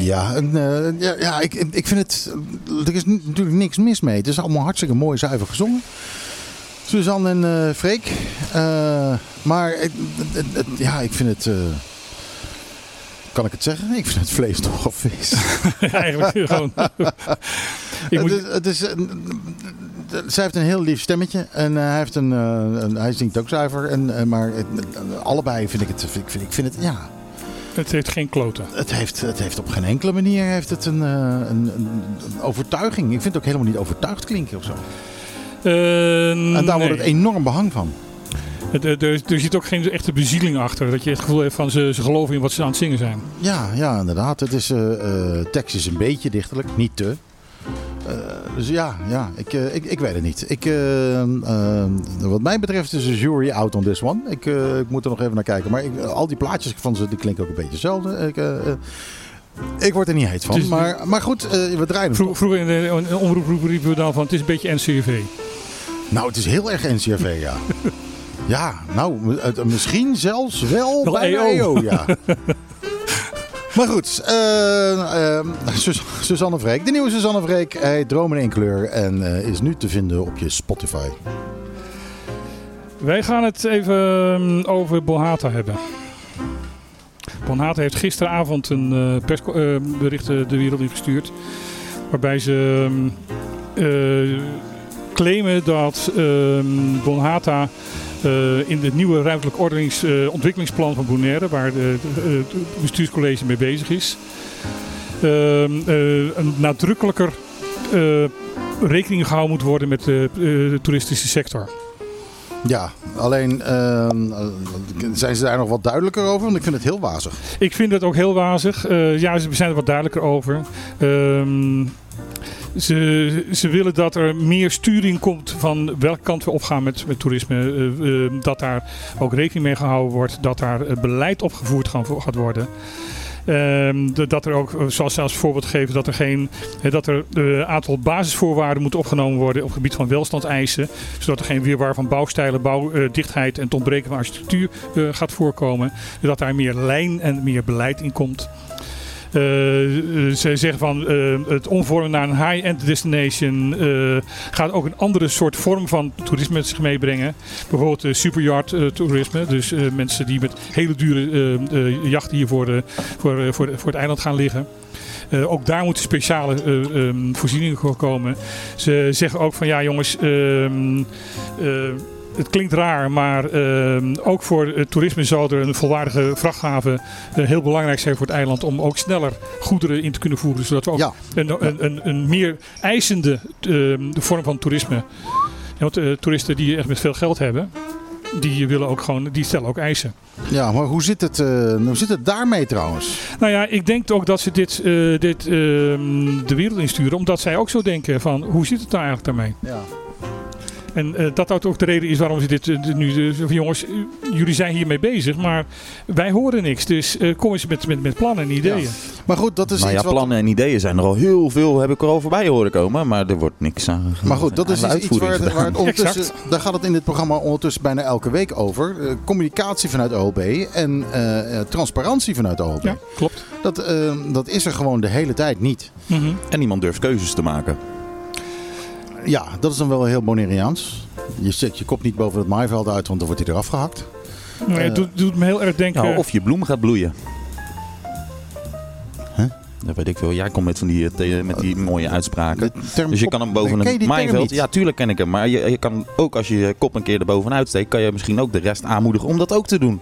Ja, en, eh, ja, ja ik, ik vind het. Er is natuurlijk niks mis mee. Het is allemaal hartstikke mooi zuiver gezongen. Suzanne en eh, Freek. Eh, maar ik- het- het- het- ja, ik vind het. eh, kan ik het zeggen? Ik vind het vlees toch of vis. Eigenlijk gewoon. ik moet, het is, zij heeft een heel lief stemmetje. En hij, heeft een, een, hij zingt ook zuiver. En, maar allebei vind ik het. Ik vind, ik vind het. Ja, het heeft geen kloten. het heeft, het heeft op geen enkele manier heeft het een, een, een, een overtuiging. Ik vind het ook helemaal niet overtuigd klinken of zo. Eh, En daar nee. wordt het enorm behang van. Het, eh, er, er zit ook geen echte bezieling achter. Dat je het gevoel hebt van ze, ze geloven in wat ze aan het zingen zijn. Ja, ja inderdaad. Het is, eh, eh, tekst is een beetje dichterlijk, niet te. Dus ja, ja ik, ik, ik weet het niet. Ik, wat mij betreft is de jury out on this one. Ik, ik moet er nog even naar kijken. Maar ik, al die plaatjes van ze die klinken ook een beetje hetzelfde. Ik, ik word er niet heet van. Het is- maar, maar goed, we draaien toch. vroeger in de, omroep riepen we dan van het is een beetje NCRV. Nou, het is heel erg NCRV, ja. ja, nou, het- misschien zelfs wel bij EO. EO, ja. maar goed, eh, eh, Sus- Suzanne Vreek. De nieuwe Suzanne Vreek. Hij Dromen in kleur en eh, is nu te vinden op je Spotify. Wij gaan het even um, over Bonhata hebben. Bonhata heeft gisteravond een eh, persbericht de wereld ingestuurd. Waarbij ze uh, claimen dat um, Bonhata uh, in het nieuwe ruimtelijk ordenings, uh, ontwikkelingsplan van Bonaire, waar het bestuurscollege mee bezig is, uh, een nadrukkelijker uh, rekening gehouden moet worden met de, de toeristische sector. Ja, alleen uh, zijn ze daar nog wat duidelijker over? Want ik vind het heel wazig. Ik vind het ook heel wazig. Uh, ja, ze zijn er wat duidelijker over. Um, ze, ze willen dat er meer sturing komt van welke kant we opgaan met, met toerisme. Uh, uh, dat daar ook rekening mee gehouden wordt. Dat daar beleid opgevoerd gaat worden. Um, dat er ook, zoals zelfs voorbeeld geven, dat er geen dat er een aantal basisvoorwaarden moeten opgenomen worden op het gebied van welstandseisen. Zodat er geen weerwaar van bouwstijlen, bouwdichtheid en het ontbreken van architectuur gaat voorkomen. Dat daar meer lijn en meer beleid in komt. Uh, ze zeggen van uh, het omvormen naar een high-end destination gaat ook een andere soort vorm van toerisme met zich meebrengen. Bijvoorbeeld uh, superyacht toerisme. Dus mensen die met hele dure jachten hier voor, de, voor, voor, voor het eiland gaan liggen. Ook daar moeten speciale um, voorzieningen voor komen. Ze zeggen ook van ja jongens, uh, het klinkt raar, maar uh, ook voor het toerisme zou er een volwaardige vrachthaven uh, heel belangrijk zijn voor het eiland om ook sneller goederen in te kunnen voeren. Zodat we ook ja. een, een, een, een, meer eisende uh, vorm van toerisme. Want uh, toeristen die echt met veel geld hebben, die willen ook gewoon, die stellen ook eisen. Ja, maar hoe zit het, uh, hoe zit het daarmee trouwens? Nou ja, ik denk ook dat ze dit, uh, dit uh, de wereld insturen, omdat zij ook zo denken van hoe zit het nou eigenlijk daarmee? Ja. En uh, dat dat ook de reden is waarom ze dit uh, nu. Uh, jongens, jullie zijn hiermee bezig, maar wij horen niks. Dus kom eens met, met, met plannen en ideeën. Ja. Maar goed, dat is nou iets ja, plannen en ideeën zijn er al heel veel, heb ik er al voorbij horen komen. Maar er wordt niks aan. Maar goed, dat is iets waar, waar het ondertussen. Exact. Daar gaat het in dit programma ondertussen bijna elke week over. Uh, communicatie vanuit OHB en uh, transparantie vanuit OHB. Ja, klopt. Dat, uh, dat is er gewoon de hele tijd niet. Mm -hmm. En niemand durft keuzes te maken. Ja, dat is dan wel heel Bonaireaans. Je zet je kop niet boven het maaiveld uit, want dan wordt hij eraf gehakt. Nee, het doet, doet, me heel erg denken... Nou, of je bloem gaat bloeien. Huh? Dat weet ik veel. Jij komt met, van die, met die mooie uitspraken. Dus je kan hem boven een maaiveld... Ja, tuurlijk ken ik hem. Maar je, je kan ook als je je kop een keer erbovenuit steekt... kan je misschien ook de rest aanmoedigen om dat ook te doen.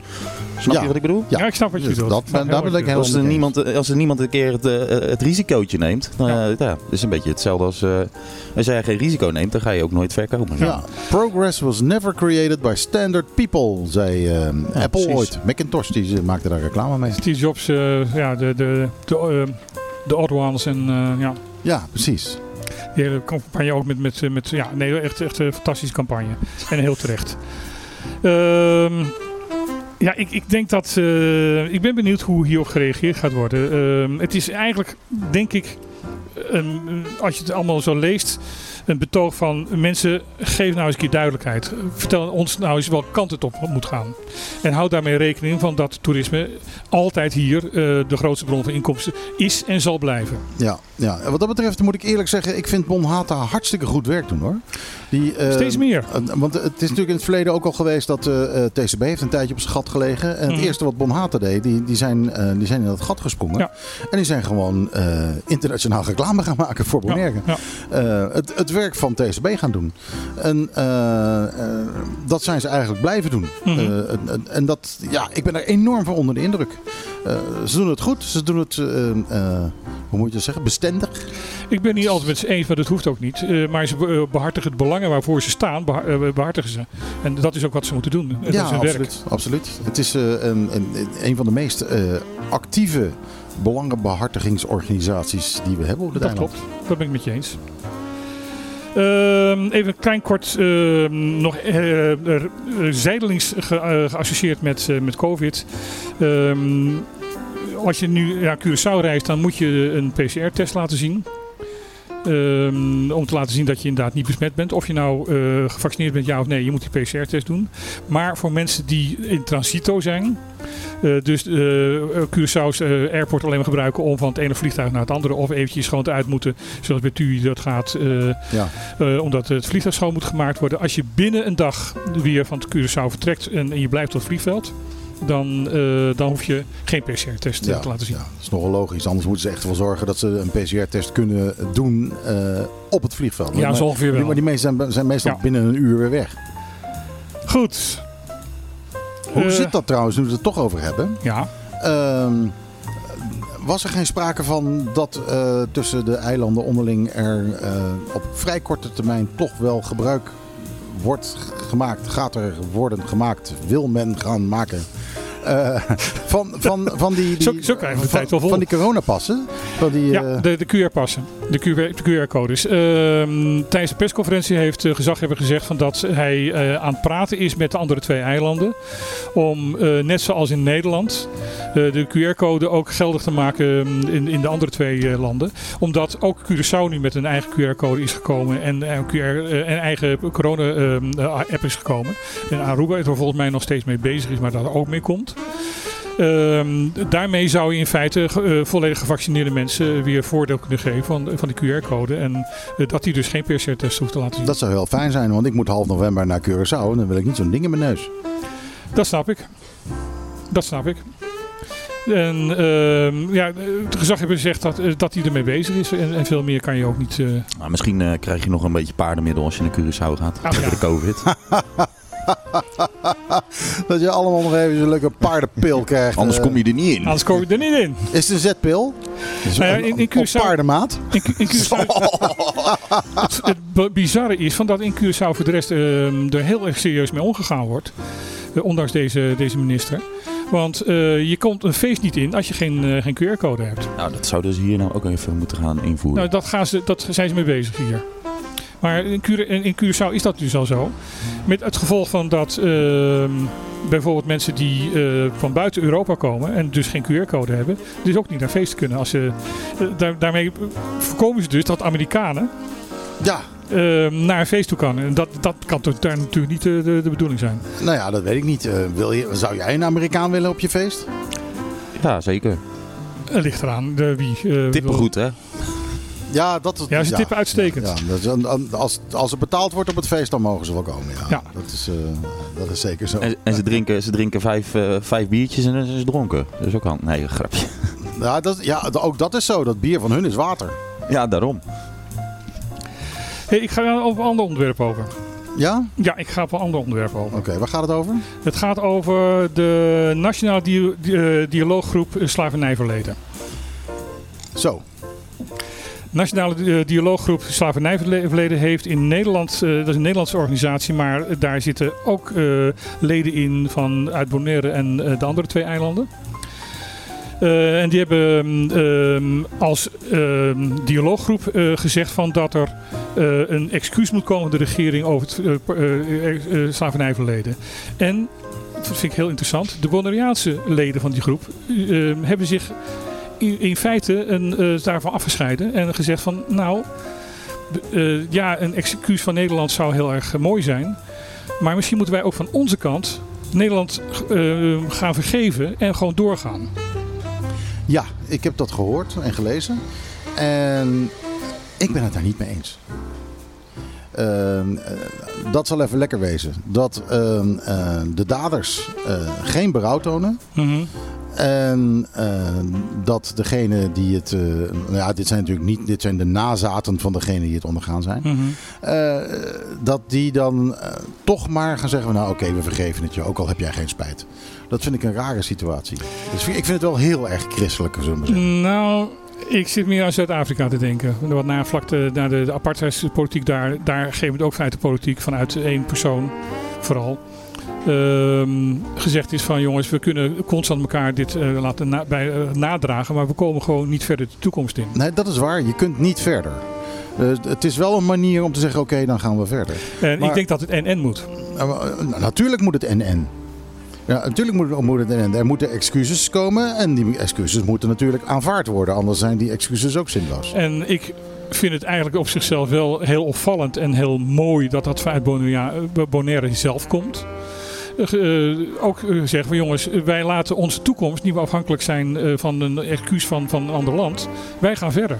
Snap ja. je wat ik bedoel? Ja, ja ik snap wat je bedoelt. Dat, dat, daar ben ik heel als er, niemand, als er niemand een keer het, uh, het risicootje neemt... dan ja. Uh, ja, dat is een beetje hetzelfde als... Uh, als jij geen risico neemt, dan ga je ook nooit ver komen. Ja. ja. Progress was never created by standard people, zei uh, Apple precies. ooit. Macintosh die maakte daar reclame mee. Steve Jobs, ja, de, de, de, de odd ones en ja... Ja, precies. Die hele campagne ook met, met, met ja, nee, echt, echt een fantastische campagne. En heel terecht. Um, Ja, ik, ik denk dat. eh, ik ben benieuwd hoe hierop gereageerd gaat worden. Ehm, het is eigenlijk, denk ik. als je het allemaal zo leest. Een betoog van mensen. Geef nou eens een keer duidelijkheid. Vertel ons nou eens welke kant het op moet gaan. En houd daarmee rekening van dat toerisme altijd hier eh, de grootste bron van inkomsten is en zal blijven. Ja, ja, en wat dat betreft moet ik eerlijk zeggen, ik vind Bonhata hartstikke goed werk doen hoor. Die, eh, Steeds meer. eh, want het is natuurlijk in het verleden ook al geweest dat eh, eh, TCB heeft een tijdje op zijn gat gelegen. En het Mhm. eerste wat Bonhata deed, die, die, zijn, die zijn in dat gat gesprongen. Ja. En die zijn gewoon internationaal reclame gaan maken voor Bonaire. Ja, het, het werk van TCB gaan doen. En dat zijn ze eigenlijk blijven doen. Mhm. En- dat, ja, ik ben er enorm van onder de indruk. Eh, ze doen het goed. Ze doen het, eh, eh, hoe moet je dat zeggen, bestendig. Ik ben niet altijd met ze eens, maar dat hoeft ook niet. Maar ze be- eh, behartigen het belangen waarvoor ze staan, beha- eh, behartigen ze. En dat is ook wat ze moeten doen. Dat ja, is hun werk. absoluut, absoluut. Het is een, een, een van de meest actieve belangenbehartigingsorganisaties die we hebben op Dat eiland. klopt, dat ben ik met je eens. Ehm, even een klein kort, ehm, nog eh, zijdelings eh, geassocieerd met, eh, met COVID. Ehm, als je nu naar Curaçao reist, dan moet je een PCR-test laten zien. Ehm, om te laten zien dat je inderdaad niet besmet bent. Of je nou eh, gevaccineerd bent, ja of nee, je moet die PCR-test doen. Maar voor mensen die in transito zijn, eh, dus eh Curaçao's airport alleen maar gebruiken om van het ene vliegtuig naar het andere. Of eventjes gewoon eruit moeten, zoals bij TUI dat gaat. Ja. omdat het vliegtuig schoon moet gemaakt worden. Als je binnen een dag weer van het Curaçao vertrekt en, en je blijft op het vliegveld. Dan, eh, dan hoef je geen PCR-test Ja, te laten zien. ja, dat is nogal logisch. Anders moeten ze echt wel zorgen dat ze een PCR-test kunnen doen eh, op het vliegveld. Ja, maar, zo ongeveer wel. maar die meesten zijn, zijn meestal Ja. binnen een uur weer weg. Goed. Hoe Eh, zit dat trouwens, nu we het toch over hebben? Ja. Ehm, was er geen sprake van dat tussen de eilanden onderling er op vrij korte termijn toch wel gebruik wordt gemaakt, gaat er worden gemaakt, wil men gaan maken? Eh, van, van, van die, die, Zo- zo krijgen we de van, tijd wel vol. van die coronapassen. Van die, Ja, eh, de, de QR-passen, de QR de QR-codes. Ehm, tijdens de persconferentie heeft de gezaghebber gezegd van dat hij eh, aan het praten is met de andere twee eilanden. Om, eh, net zoals in Nederland, eh, de QR-code ook geldig te maken mm, in, in de andere twee eh, landen. Omdat ook Curaçao nu met een eigen QR-code is gekomen en een QR, eh, een eigen corona-app is gekomen. En Aruba is er volgens mij nog steeds mee bezig is, maar dat er ook mee komt. Ehm, daarmee zou je in feite eh, volledig gevaccineerde mensen weer voordeel kunnen geven van, van de QR-code. En eh, dat die dus geen PCR-test hoeft te laten zien. dat zou heel fijn zijn, want ik moet half november naar Curaçao en dan wil ik niet zo'n ding in mijn neus. Dat snap ik. Dat snap ik. En ehm, ja, de gezaghebber zegt dat, eh, dat hij ermee bezig is. En, en veel meer kan je ook niet. eh, Nou, misschien eh, krijg je nog een beetje paardenmiddel als je naar Curaçao gaat. Ah, tegen ja. de COVID. Dat je allemaal nog even zo'n leuke paardenpil krijgt. Anders eh. kom je er niet in. anders kom je er niet in. Is het een zetpil? Is Nou ja, een- in- in op Curaçao- paardenmaat? In, Cu- in Curaçao, het, bizarre is van dat in Curaçao voor de rest ehm, er heel erg serieus mee omgegaan wordt. Eh, ondanks deze, deze minister. Want eh, je komt een feest niet in als je geen, eh, geen QR-code hebt. Nou, dat zouden ze hier nou ook even moeten gaan invoeren. Nou, dat, gaan ze, dat zijn ze mee bezig hier. Maar in, Cura- in Curaçao is dat dus al zo. Met het gevolg van dat ehm, bijvoorbeeld mensen die eh, van buiten Europa komen en dus geen QR-code hebben, dus ook niet naar feesten kunnen. Als ze, eh, daar, daarmee voorkomen ze dus dat Amerikanen Ja, ehm, naar een feest toe kan. En dat, dat kan toch daar natuurlijk niet de, de, de bedoeling zijn. nou ja, dat weet ik niet. Eh, wil je, zou jij een Amerikaan willen op je feest? Ja, zeker. Ligt eraan de, wie. eh, Tippen wil- goed, hè? Ja, dat, Ja, ze tippen uitstekend. Ja, dat is een- als, als er betaald wordt op het feest, dan mogen ze wel komen. Ja, Ja. Dat, is, eh, dat is zeker zo. En, en ze drinken, ze drinken vijf, eh, vijf biertjes en dan zijn ze dronken. Dat is ook al... Nee, een grapje. Ja, dat, ja, ook dat is zo. Dat bier van hun is water. Ja, daarom. Hey, ik ga over een ander onderwerp over. Ja? Ja, ik ga op een ander onderwerp over. Oké, waar gaat het over? Het gaat over de Nationale eh, Dialooggroep Slavernijverleden. Zo. Nationale eh, Dialooggroep Slavernijverleden heeft in Nederland, eh, dat is een Nederlandse organisatie, maar daar zitten ook eh, leden in van uit Bonaire en de andere twee eilanden. En die hebben ehm, als ehm, dialooggroep gezegd van dat er een excuus moet komen de regering over het slavernijverleden. En vind ik heel interessant. De Bonaireaanse leden van die groep hebben zich in, in feite een, eh, daarvan afgescheiden. En gezegd van, nou, eh, ja, een excuus van Nederland zou heel erg eh, mooi zijn. Maar misschien moeten wij ook van onze kant Nederland gaan vergeven en gewoon doorgaan. Ja, ik heb dat gehoord en gelezen. En ik ben het daar niet mee eens. Ehm, eh, dat zal even lekker wezen. Dat ehm, eh, de daders geen berouw tonen. Mhm. En ehm, dat degene die het. eh, nou ja, dit zijn natuurlijk niet. Dit zijn de nazaten van degene die het ondergaan zijn. Mhm. Eh, dat die dan eh, toch maar gaan zeggen: Nou, oké, we vergeven het je. Ook al heb jij geen spijt. Dat vind ik een rare situatie. Dus ik vind het wel heel erg christelijk, zullen we zeggen. Nou, ik zit meer aan Zuid-Afrika te denken. Wat na vlak de, naar de, de apartheidspolitiek daar, daar geeft het ook vanuit de politiek vanuit één persoon vooral. Ehm, gezegd is van jongens, we kunnen constant elkaar dit eh, laten na- bij, eh, nadragen, maar we komen gewoon niet verder de toekomst in. Nee, dat is waar. Je kunt niet verder. Eh, het is wel een manier om te zeggen: oké, dan gaan we verder. En Maar- ik denk dat het en-en moet. Nou, natuurlijk moet het en-en. Ja, natuurlijk moet het, moet het en-en. Er moeten excuses komen en die excuses moeten natuurlijk aanvaard worden. Anders zijn die excuses ook zinloos. En ik vind het eigenlijk op zichzelf wel heel opvallend en heel mooi dat dat vanuit Bonaire zelf komt. Eh, eh, ook eh, zeggen van jongens, wij laten onze toekomst niet meer afhankelijk zijn van een excuus van, van een ander land. Wij gaan verder.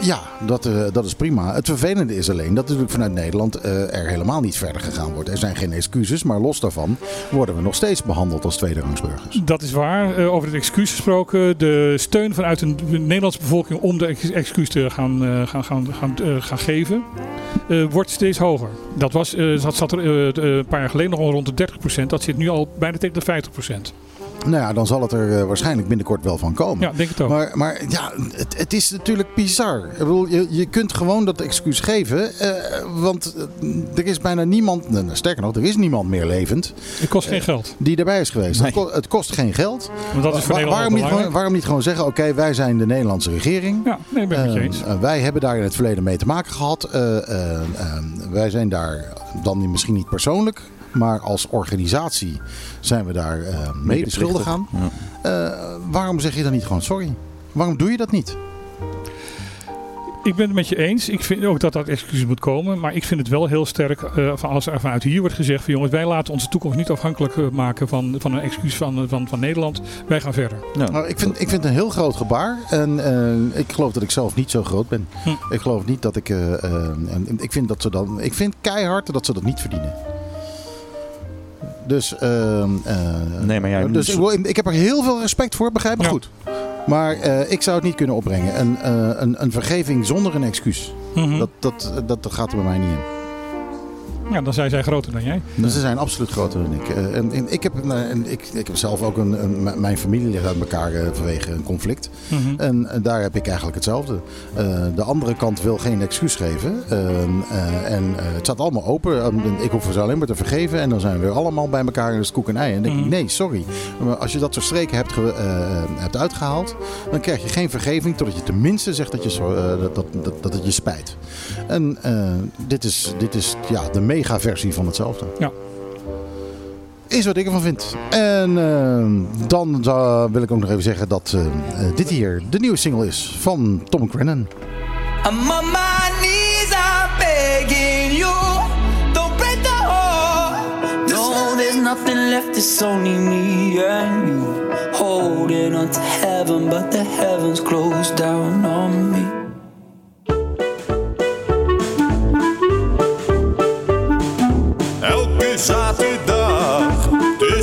Ja, dat, eh, dat is prima. Het vervelende is alleen dat natuurlijk vanuit Nederland eh, er helemaal niet verder gegaan wordt. Er zijn geen excuses, maar los daarvan worden we nog steeds behandeld als tweederangsburgers. Dat is waar. Eh, over het excuus gesproken. De steun vanuit de Nederlandse bevolking om de ex- excuus te gaan, gaan, gaan, gaan, gaan geven, wordt steeds hoger. Dat, was, dat zat er een paar jaar geleden nog al rond de 30%. Dat zit nu al bijna tegen de 50%. Nou ja, dan zal het er eh, waarschijnlijk binnenkort wel van komen. Ja, denk het ook. Maar, maar ja, het, het is natuurlijk bizar. Ik bedoel, je, je kunt gewoon dat excuus geven. eh, want eh, er is bijna niemand, nou, sterker nog, er is niemand meer levend Het kost geen geld. die erbij is geweest. Het, ko- het kost geen geld. Want dat is voor Wa- Nederland waarom, niet gewoon, waarom niet gewoon zeggen, oké, wij zijn de Nederlandse regering. Ja, nee, ik ben het met je Eh, eens. wij hebben daar in het verleden mee te maken gehad. Eh, eh, eh, wij zijn daar dan misschien niet persoonlijk, maar als organisatie zijn we daar eh mede schuldig aan. Ja. Eh, waarom zeg je dan niet gewoon sorry? Waarom doe je dat niet? Ik ben het met je eens. Ik vind ook dat dat excuus moet komen. Maar ik vind het wel heel sterk eh, van als er vanuit hier wordt gezegd van jongens, wij laten onze toekomst niet afhankelijk maken van, van een excuus van, van, van Nederland. Wij gaan verder. Ja. Nou, ik, vind, ik vind het een heel groot gebaar. En eh, ik geloof dat ik zelf niet zo groot ben. Hm. Ik geloof niet dat ik. en ik vind dat ze dan. Ik vind keihard dat ze dat niet verdienen. Dus. ehm, eh, Nee, maar jij dus ik, wil- ik heb er heel veel respect voor, begrijp me Ja. goed. Maar eh, ik zou het niet kunnen opbrengen. Een, eh, een, een vergeving zonder een excuus. Mhm. Dat, dat, dat, dat gaat er bij mij niet in. Ja, dan zijn zij groter dan jij. Dus ze zijn absoluut groter dan ik. Eh, en, en ik, heb, nou, en ik, ik heb zelf ook een, mijn familie ligt uit elkaar eh, vanwege een conflict. Mhm. En, en daar heb ik eigenlijk hetzelfde. Eh, de andere kant wil geen excuus geven. Ehm, eh, en eh, het staat allemaal open. Ehm, ik hoef ze alleen maar te vergeven. En dan zijn we weer allemaal bij elkaar in het koek en ei. En denk ik, Mhm. nee, sorry. Maar als je dat soort streken hebt, eh, hebt uitgehaald, dan krijg je geen vergeving. Totdat je tenminste zegt dat, je, eh, dat, dat, dat, het je spijt. En eh, dit is, dit is ja, de mega-versie van hetzelfde. Ja. Is wat ik ervan vind. En eh, dan zou- wil ik ook nog even zeggen dat eh, eh, dit hier de nieuwe single is van Tom Grennan. I'm on my knees, I'm begging you. Don't break the heart. No, there's nothing left, it's only me and you. Holding on to heaven, but the heavens closed down on me.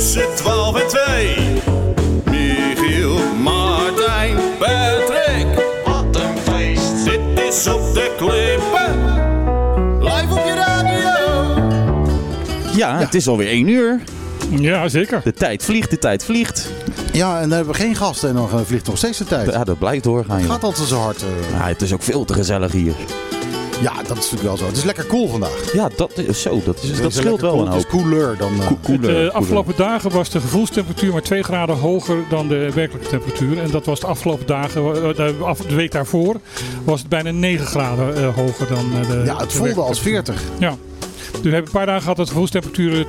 Tussen 12 en 2. Michiel, Martijn, Patrick. Wat een feest. Dit is op de klippen. Live op je radio. Ja, het is alweer één uur. Ja, zeker. De tijd vliegt, de tijd vliegt. Ja, en dan hebben we geen gasten en dan eh, vliegt nog steeds de tijd. Ja, dat blijft doorgaan. Het gaat altijd zo hard. eh. Ja, het is ook veel te gezellig hier. Ja, dat is natuurlijk wel zo. Het is lekker cool vandaag. Ja, dat is zo. Dat, is, Het dat is scheelt wel cool. een Het hoop. is cooler dan... eh, Ko- koeler, de koeler. afgelopen dagen was de gevoelstemperatuur maar 2 graden hoger dan de werkelijke temperatuur. En dat was de afgelopen dagen, eh, de, af- de week daarvoor, was het bijna 9 graden eh, hoger dan eh, de ja, het de voelde als temperatuur. 40. Ja. Dus we hebben een paar dagen gehad dat de gevoelstemperatuur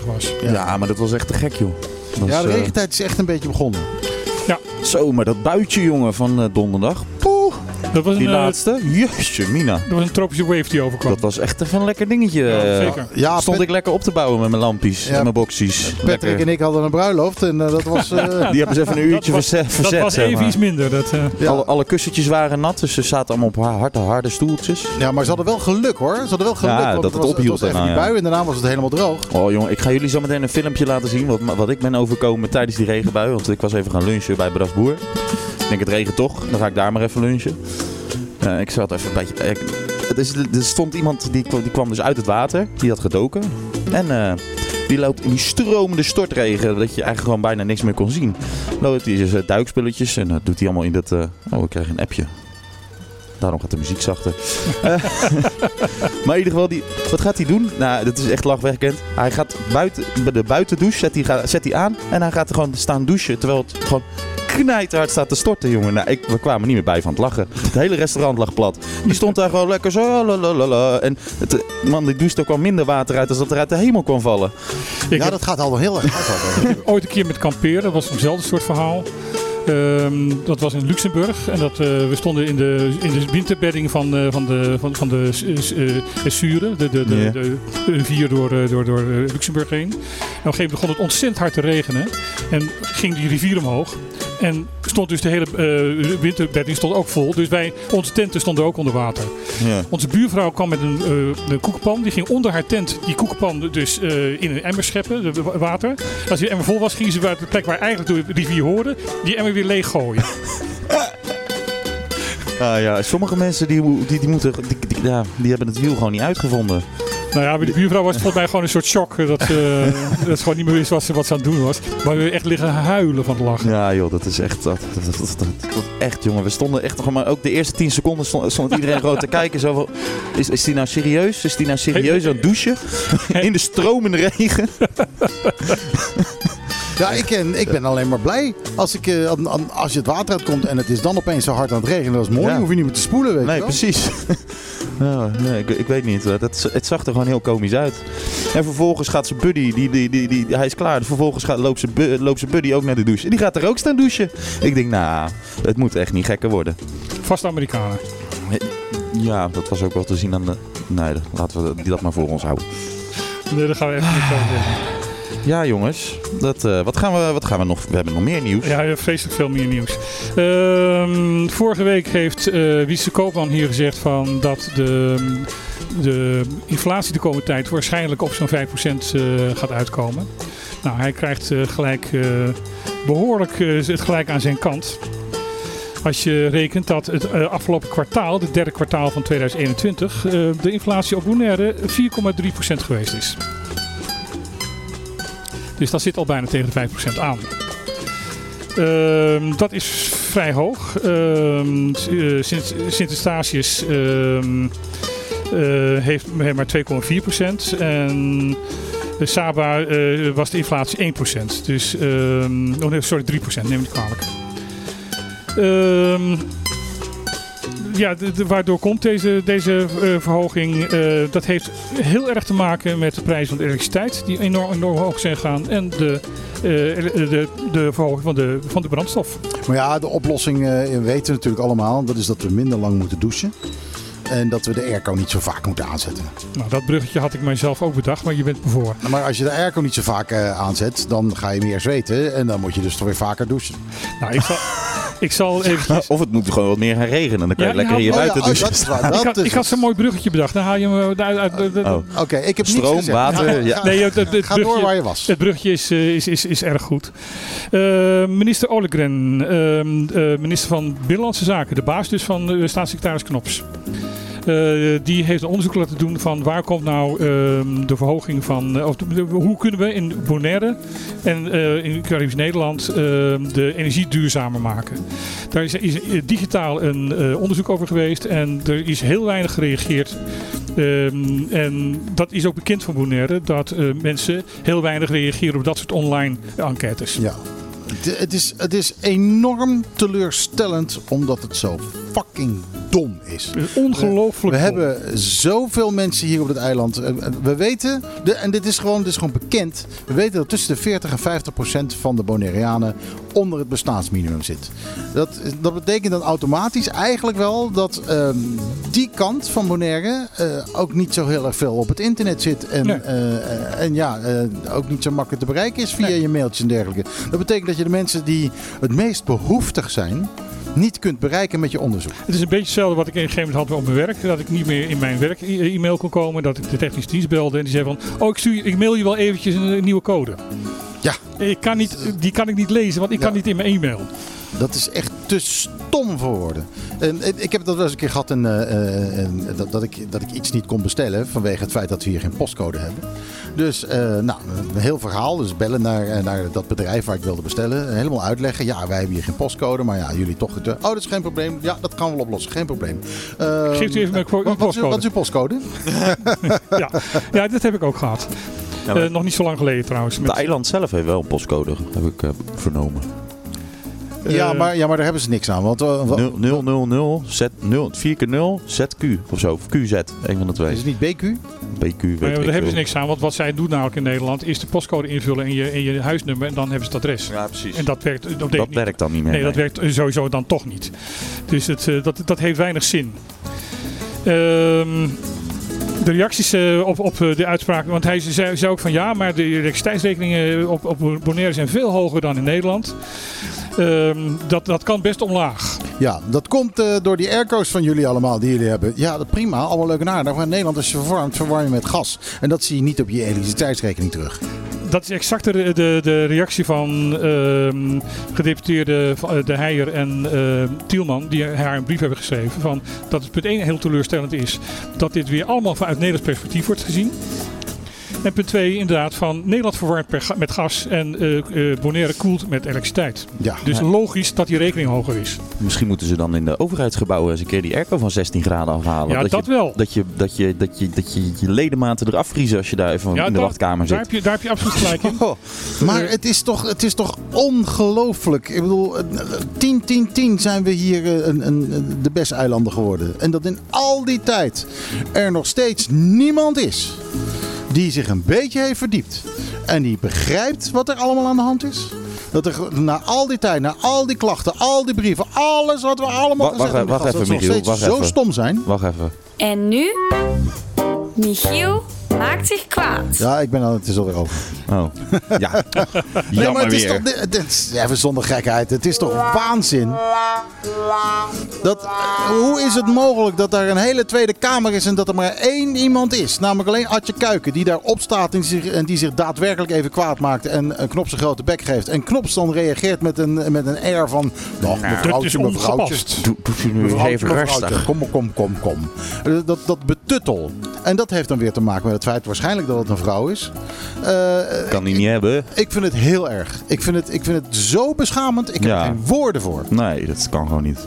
2,43 was. Ja. maar dat was echt te gek, joh. Dat Ja, de eh, regentijd is echt een beetje begonnen. Zo, maar dat buitje, jongen, van eh, donderdag. Dat was die eh, laatste. Jeetje, Mina. dat was een tropische wave die overkwam. Dat was echt even een lekker dingetje. Ja, zeker. Ja, Stond ik lekker op te bouwen met mijn lampjes Ja, en mijn boxies. Patrick Lekker. en ik hadden een bruiloft en eh, dat was... eh, Die hebben ze even een uurtje was- verzet. dat was zeg even maar. iets minder. Dat, eh, ja. Alle, alle kussentjes waren nat, dus ze zaten allemaal op harde, harde stoeltjes. ja, maar ze hadden wel geluk hoor. Ze hadden wel geluk. Ja, dat het was, ophield Het was die ja. bui en daarna was het helemaal droog. Oh jongen, ik ga jullie zo meteen een filmpje laten zien wat, wat ik ben overkomen tijdens die regenbui. Want ik was even gaan lunchen bij Bras Boer. Ik denk het regent toch, dan ga ik daar maar even lunchen. Eh, ik zat even een beetje... ik- het is, er stond iemand die, die kwam dus uit het water, die had gedoken. En eh, die loopt in die stromende stortregen, dat je eigenlijk gewoon bijna niks meer kon zien. Loopt hij zijn duikspulletjes en dat doet hij allemaal in dat... eh, oh, ik krijg een appje. Daarom gaat de muziek zachter. Eh, maar in ieder geval, die, wat gaat hij doen? Nou, dat is echt lachwekkend. Hij gaat buiten, bij de buitendouche zet hij, zet hij aan en hij gaat gewoon staan douchen. Terwijl het gewoon knijterhard staat te storten, jongen. Nou, ik, we kwamen niet meer bij van het lachen. Het hele restaurant lag plat. Die stond daar gewoon lekker zo. lalalala. En het, eh, man, die douche er kwam minder water uit als dat er uit de hemel kwam vallen. ik ja, heb dat gaat al wel heel erg hard. ooit een keer met kamperen, dat was eenzelfde soort verhaal. Ehm, dat was in Luxemburg en dat, eh, we stonden in de, in de winterbedding van, eh, van de, van, van de uh, Sure, de, de, de, Ja. de, de rivier door, door, door Luxemburg heen. En op een gegeven moment begon het ontzettend hard te regenen en ging die rivier omhoog. En stond dus de hele eh, winterbedding stond ook vol. Dus wij, onze tenten stonden ook onder water. Ja. Onze buurvrouw kwam met een, eh, een koekenpan. Die ging onder haar tent die koekenpan dus eh, in een emmer scheppen, de, wa- water. Als die emmer vol was, gingen ze bij de plek waar eigenlijk de rivier hoorde, die emmer weer leeg gooien. Ah, ja. Sommige mensen die, die, die, moeten, die, die- ja, die hebben het wiel gewoon niet uitgevonden. nou ja, bij de buurvrouw was het volgens mij gewoon een soort shock. eh, Dat ze, dat gewoon niet meer wist wat ze, wat ze aan het doen was. Maar we echt liggen huilen van het lachen. Ja, joh, dat is echt. Dat, dat, dat, echt, jongen. We stonden echt nog maar ook de eerste 10 seconden stond, stond iedereen gewoon te kijken. Zo van, is, is die nou serieus? Is die nou serieus aan het douchen? In de stromende regen? Ja, ik, en, ik ben alleen maar blij als, ik, eh, als je het water uitkomt en het is dan opeens zo hard aan het regenen. Dat is mooi, Ja. hoef je niet meer te spoelen, weet Nee, je wel. precies. Ja, nee, ik, ik weet niet. Dat, het zag er gewoon heel komisch uit. En vervolgens gaat zijn buddy, die, die, die, die, hij is klaar. Vervolgens gaat, loopt, zijn bu- loopt zijn buddy ook naar de douche. En die gaat er ook staan douchen. Ik denk, nou, het moet echt niet gekker worden. Vast Amerikanen. Ja, dat was ook wel te zien aan de... Nee, laten we die dat maar voor ons houden. Nee, daar gaan we even niks over. Ja, jongens. Dat, eh, wat, gaan we, wat gaan we nog... We hebben nog meer nieuws. Ja, vreselijk veel meer nieuws. Ehm, vorige week heeft Wietse Koopman hier gezegd van dat de, de inflatie de komende tijd waarschijnlijk op zo'n 5% eh, gaat uitkomen. Nou, hij krijgt gelijk eh, behoorlijk eh, het gelijk aan zijn kant. Als je rekent dat het afgelopen kwartaal, het derde kwartaal van 2021, eh, de inflatie op Bonaire 4,3% geweest is. Dus dat zit al bijna tegen de 5% aan. Ehm, dat is vrij hoog. Ehm, eh, Sint, Eustatius ehm, eh, heeft maar 2,4%. En de Saba eh, was de inflatie 1%. Dus, ehm, oh nee, sorry, 3%, neem ik kwalijk. Ja, de, de- waardoor komt deze, deze eh, verhoging? Eh, dat heeft heel erg te maken met de prijs van de elektriciteit, die enorm, enorm hoog zijn gegaan. En de, eh, ele- de, de verhoging van de, van de brandstof. Maar ja, de oplossing weten we natuurlijk allemaal. Dat is dat we minder lang moeten douchen. En dat we de airco niet zo vaak moeten aanzetten. Nou, dat bruggetje had ik mijzelf ook bedacht, maar je bent me voor. Maar als je de airco niet zo vaak aanzet, dan ga je meer zweten. En dan moet je dus toch weer vaker douchen. Nou, ik zal, ik zal eventjes... Of het moet gewoon wat meer gaan regenen. Dan kan je Ja, lekker je oh ja, buiten oh, douchen. dat is waar. ik had, is ik had zo'n mooi bruggetje bedacht. Dan haal je me uit... uit, Oh. Oké, ik heb Stroom, niets gezegd. water, ja. ga- Nee, het, het, het Ga door bruggetje- waar je was. Het bruggetje is, eh, is, is, is erg goed. Eh, minister Olegren, ehm, eh, minister van Binnenlandse Zaken, de baas dus van eh, staatssecretaris Knops. Eh, die heeft een onderzoek laten doen van waar komt nou ehm, de verhoging van, eh, of hoe kunnen we in Bonaire en eh, in Caribisch Nederland ehm, de energie duurzamer maken. Daar is, digitaal een onderzoek over geweest en er is heel weinig gereageerd. Ehm, en dat is ook bekend van Bonaire, dat mensen heel weinig reageren op dat soort online enquêtes. Ja. Het is, het is enorm teleurstellend omdat het zo fucking dom is. Ongelooflijk. We hebben zoveel mensen hier op het eiland. Eh, We weten, de, en dit is, gewoon, dit is gewoon bekend. We weten dat tussen de 40 en 50 procent van de Bonaireanen onder het bestaansminimum zit. Dat, dat betekent dan automatisch eigenlijk wel dat ehm, die kant van Bonaire eh, ook niet zo heel erg veel op het internet zit. En, Nee. eh, eh, en ja, eh, ook niet zo makkelijk te bereiken is via je mailtjes en dergelijke. Dat betekent dat je de mensen die het meest behoeftig zijn, niet kunt bereiken met je onderzoek. Het is een beetje hetzelfde wat ik in een gegeven moment had op mijn werk. Dat ik niet meer in mijn werk e-mail kon komen. Dat ik de technische dienst belde en die zei van... Oh, ik, stuur, ik mail je wel eventjes een, een nieuwe code. Ja. Ik kan niet, die kan ik niet lezen, want ik kan niet in mijn e-mail. Dat is echt te stom voor woorden. En, en ik heb dat wel eens een keer gehad en, eh, eh, en dat, dat, ik, dat ik iets niet kon bestellen vanwege het feit dat we hier geen postcode hebben. Dus eh, nou, een heel verhaal. Dus bellen naar, naar dat bedrijf waar ik wilde bestellen. Helemaal uitleggen. Ja, wij hebben hier geen postcode, maar ja, jullie toch. het, oh, dat is geen probleem. Ja, dat gaan we wel oplossen. Geen probleem. Eh, Geeft u even mijn ko- uw wat, wat, is uw- postcode. wat is uw postcode? Ja. ja, dat heb ik ook gehad. Ja, maar Eh, nog niet zo lang geleden trouwens. het Met, eiland zelf heeft wel een postcode, heb ik vernomen. Ja, eh, maar, ja, maar daar hebben ze niks aan. Want uh, 000 Z 0 4 keer 0 ZQ of zo. Of QZ, een van de twee. is het niet BQ? BQ, weet Maar ja, daar hebben ze niks aan, want wat zij doen namelijk in Nederland is de postcode invullen in je, in je huisnummer en dan hebben ze het adres. Ja, precies. En dat werkt, dat, dat werkt dan niet meer. Nee, dat werkt sowieso dan toch niet. Dus het, eh, dat, dat heeft weinig zin. Ehm, de reacties eh, op, op de uitspraak, want hij zei, zei ook van ja, maar de elektriciteitsrekeningen op, op Bonaire zijn veel hoger dan in Nederland. Ehm, dat, dat kan best omlaag. Ja, dat komt eh, door die airco's van jullie allemaal die jullie hebben. Ja, dat prima. Allemaal leuk en aardig. Maar in Nederland is je verwarmd, verwarm je met gas. En dat zie je niet op je elektriciteitsrekening terug. Dat is exact de, de, de reactie van ehm gedeputeerde eh, De Heijer en ehm, Tielman, die haar een brief hebben geschreven. Van dat het punt 1 heel teleurstellend is dat dit weer allemaal vanuit Nederlands perspectief wordt gezien. En punt 2 inderdaad van Nederland verwarmt per ga- met gas en eh, eh, Bonaire koelt met elektriciteit. Ja, Dus logisch dat die rekening hoger is. Misschien moeten ze dan in de overheidsgebouwen eens een keer die airco van 16 graden afhalen. Ja, dat je, wel. Dat je, dat, je, dat, je, dat je je ledematen eraf vriezen als je daar even in de daar- wachtkamer daar zit. heb, je, daar heb je absoluut gelijk in. Oh, maar het is toch, het is toch ongelooflijk. Ik bedoel, eh, 10, 10, 10 zijn we hier eh, een, een, de beste eilanden geworden. En dat in al die tijd er nog steeds niemand is die zich een beetje heeft verdiept. En die begrijpt wat er allemaal aan de hand is. Dat er na al die tijd, na al die klachten, al die brieven, alles wat we allemaal gezegd wacht hebben, wacht even, Michiel, wacht zo even. stom zijn. Wacht even. En nu? Michiel maakt zich kwaad. Ja, ik ben aan het is alweer over. Oh. Ja, Nee, jammer maar het is toch, dit is- even zonder gekheid, het is toch waanzin? Dat, hoe is het mogelijk dat daar een hele Tweede Kamer is en dat er maar één iemand is? Namelijk alleen Adje Kuiken, die daar opstaat en, zich, en die zich daadwerkelijk even kwaad maakt en een knop zijn grote bek geeft. En Knops dan reageert met een, met een air van, nou, Dat is mevrouwtje, mevrouwtje. ongepast. Doe, doe je nu even rustig. Kom, kom, kom, kom. Dat, dat betuttel. En dat heeft dan weer te maken met het feit waarschijnlijk dat het een vrouw is. Eh, Kan die niet hebben. ik vind het heel erg. Ik vind het, ik vind het zo beschamend. Ik heb Ja. er geen woorden voor. Nee, dat kan gewoon niet.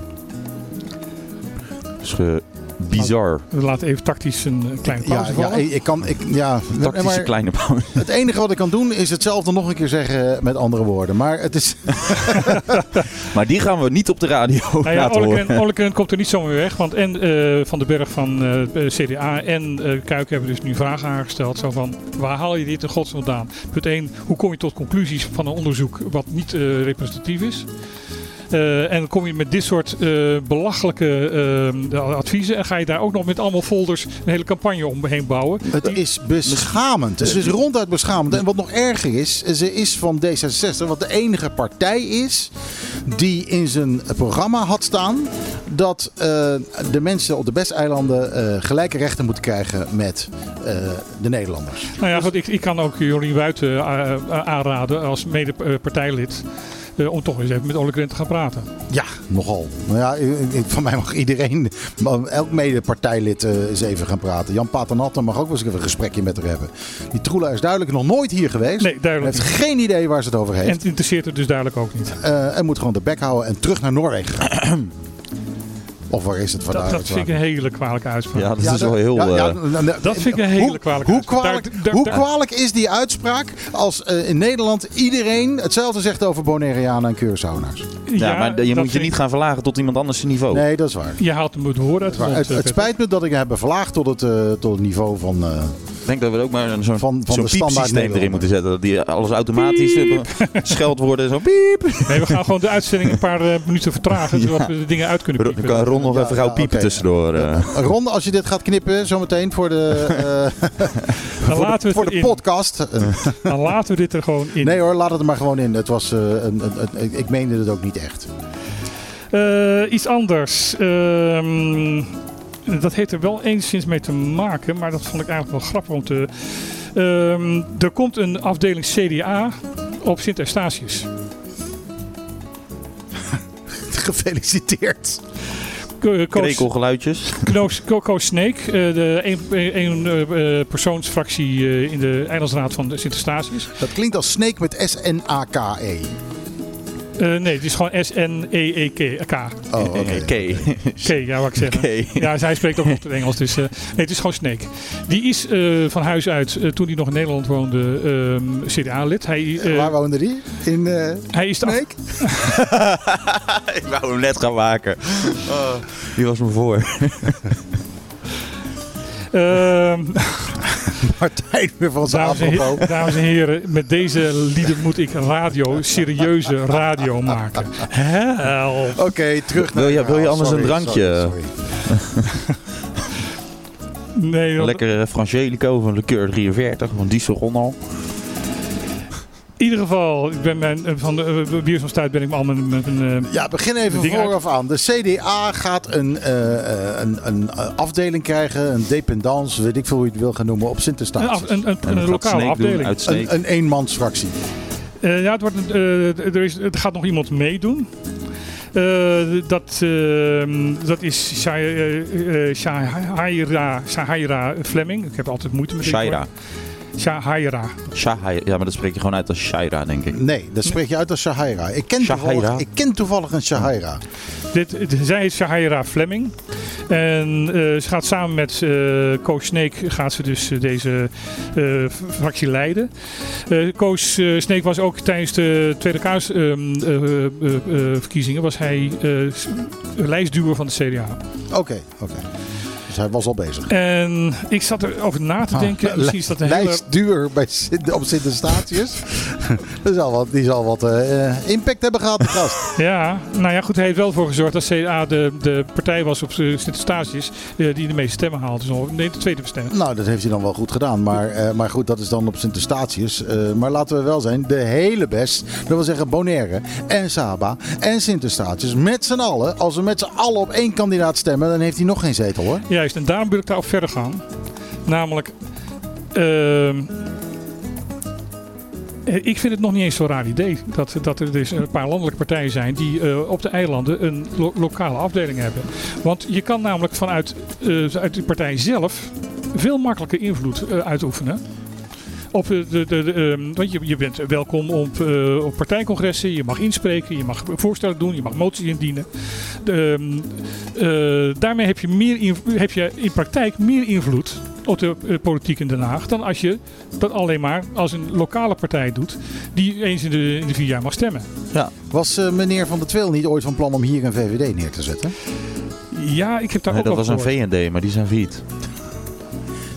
is ge- bizar. We laten even tactisch een eh, kleine Ja, pauze ja, vallen. ik, ik kan. Ik, ja, Tactische maar kleine pauze. het enige wat ik kan doen is hetzelfde nog een keer zeggen met andere woorden. Maar het is. Maar die gaan we niet op de radio Nou ja, laten horen. Olleken komt er niet zomaar weg. Want en eh, Van den Berg van eh, CDA en eh Kuik hebben dus nu vragen aangesteld. Zo van, waar haal je dit in godsnaam vandaan? Punt 1, hoe kom je tot conclusies van een onderzoek wat niet eh, representatief is? Eh, en dan kom je met dit soort eh, belachelijke eh, adviezen. En ga je daar ook nog met allemaal folders een hele campagne omheen bouwen. Het is beschamend. Het is ronduit beschamend. En wat nog erger is, ze is van D66, wat de enige partij is die in zijn programma had staan dat eh, de mensen op de Besteilanden eh gelijke rechten moeten krijgen met eh, de Nederlanders. Nou ja, goed, ik, ik kan ook Jolien Buiten aanraden als mede-partijlid. Eh, om toch eens even met Olle Krent te gaan praten. Ja, nogal. Nou ja, van mij mag iedereen, maar elk mede-partijlid eh, eens even gaan praten. Jan Paternotte mag ook wel eens even een gesprekje met haar hebben. Die Troela is duidelijk nog nooit hier geweest. Nee, duidelijk heeft niet. geen idee waar ze het over En heeft. het interesseert het dus duidelijk ook niet. Eh, en moet gewoon de bek houden en terug naar Noorwegen gaan. Of waar is het Dat, vandaan? dat vind ik een hele kwalijke uitspraak. Ja, dat Ja, is wel heel... ja, ja, eh, nou, nou, Dat vind ik een hele hoe, kwalijke Hoe uitspraak. kwalijk, Daar- daar- hoe daar- kwalijk is die uitspraak als eh, in Nederland iedereen hetzelfde zegt over Bonaireanen en Curaçaoënaars? ja, maar je dat moet je niet gaan verlagen tot iemand anders zijn niveau. Nee, dat is waar. Je haalt hem het woord uit het, het spijt me dat ik heb bevlaagd tot het, eh, tot het niveau van... eh, denk dat we ook maar zo'n Van- van standaard piepsysteem erin moeten zetten. Dat die alles automatisch eh, scheldwoorden zo piep. Nee, we gaan gewoon de uitzending een paar eh, minuten vertragen. Zodat we de dingen uit kunnen Dan piepen. kan Ron nog Ja, even gauw ja, piepen tussendoor. eh. Ron, als je dit gaat knippen zometeen voor de, eh, Dan voor laten de, we voor de podcast. Dan laten we dit er gewoon in. nee hoor, laat het er maar gewoon in. Het was, eh, een, een, een- ik meende het ook niet echt. Eh, iets anders. Ehm, dat heeft er wel enigszins mee te maken, maar dat vond ik eigenlijk wel grappig om te. Ehm, er komt een afdeling CDA op Sint Eustatius. Gefeliciteerd. Eh, Krekelgeluidjes. Koos Sneek, eh, de een, een eh, eh, persoonsfractie eh, in de Eilandsraad van Sint Eustatius. Dat klinkt als Snake met S-N-A-K-E. Eh, nee, het is gewoon S-N-E-E-K. Oh, oké. Oké. K, ja, wat ik. Oké. Ja, zij spreekt ook nog het Engels. Dus, eh, nee, het is gewoon Snake. Die is eh, van huis uit, toen hij nog in Nederland woonde, ehm, CDA-lid. Hij, eh, Waar woonde die? In eh hij is Snake? Ik wou hem net gaan maken. Oh, die was me voor. Ehm, Martijn weer van zijn dames, en dames en heren, met deze lieden moet ik radio, serieuze radio maken. Help. Oké, terug naar Wil je- wil je anders een drankje? sorry, sorry. Nee, Lekker Frangelico van Liqueur 43 van Diesel Ronald. In ieder geval, ik ben mijn, eh, van de uh, Biersomstuit ben ik me al met, met een... eh, Ja, begin even uit- vooraf aan. De CDA gaat een, eh, eh, een, een eh, afdeling krijgen, een dependance, weet ik veel hoe je het wil gaan noemen, op een, af- een, een, lokale doen afdeling. Een, een eenmansfractie. Eh, ja, het wordt, eh, er, is, er gaat nog iemand meedoen. Eh, dat, ehm, dat is Shai- eh, eh, Shahaira, Shahaira Fleming. Ik heb altijd moeite met dit Shaira. woord. Shahaira. Shahai. Ja, maar dat spreek je gewoon uit als Shaira, denk ik. Nee, dat spreek je uit als Shahaira. Ik ken, Shahaira. toevallig, ik ken toevallig een Shahaira. Dit, zij is Shahaira Fleming. En eh, ze gaat samen met eh Koos Sneek gaat ze dus eh, deze eh, fractie leiden. Eh Koos eh, Sneek was ook tijdens de Tweede Kaarsverkiezingen was hij eh, lijstduwer van de CDA. Oké, oké. Dus hij was al bezig. En ik zat erover na te denken. Ah, misschien is dat een hele... Lijst duur bij, op Sint-Eustatius. Dat zal wat, die zal wat eh, impact hebben gehad, de gast. Ja, nou ja, goed. Hij heeft wel voor gezorgd dat CDA de, de partij was op Sint-Eustatius eh, die de meeste stemmen haalde. Dus nee, de tweede bestemming. Nou, dat heeft hij dan wel goed gedaan. Maar, eh, maar goed, dat is dan op Sint-Eustatius. Maar laten we wel zijn, de hele best. Dat wil zeggen Bonaire en Saba en Sint-Eustatius. Met z'n allen. Als we met z'n allen op één kandidaat stemmen, dan heeft hij nog geen zetel hoor. En daarom wil ik daarop verder gaan. Namelijk, ehm, eh, ik vind het nog niet eens zo'n raar idee dat, dat er dus een paar landelijke partijen zijn die eh, op de eilanden een lo- lokale afdeling hebben. Want je kan namelijk vanuit eh, uit de partij zelf veel makkelijker invloed eh, uitoefenen. Op de, de, ehm, want je, je bent welkom op, eh, op partijcongressen, je mag inspreken, je mag voorstellen doen, je mag moties indienen. De, ehm, eh, daarmee heb je, meer inv- heb je in praktijk meer invloed op de eh, politiek in Den Haag dan als je dat alleen maar als een lokale partij doet die eens in de, in de vier jaar mag stemmen. Was eh, meneer Van der Tweel niet ooit van plan om hier een VVD neer te zetten? Ja, ik heb daar Nee, ook dat was een. VND, maar die zijn failliet.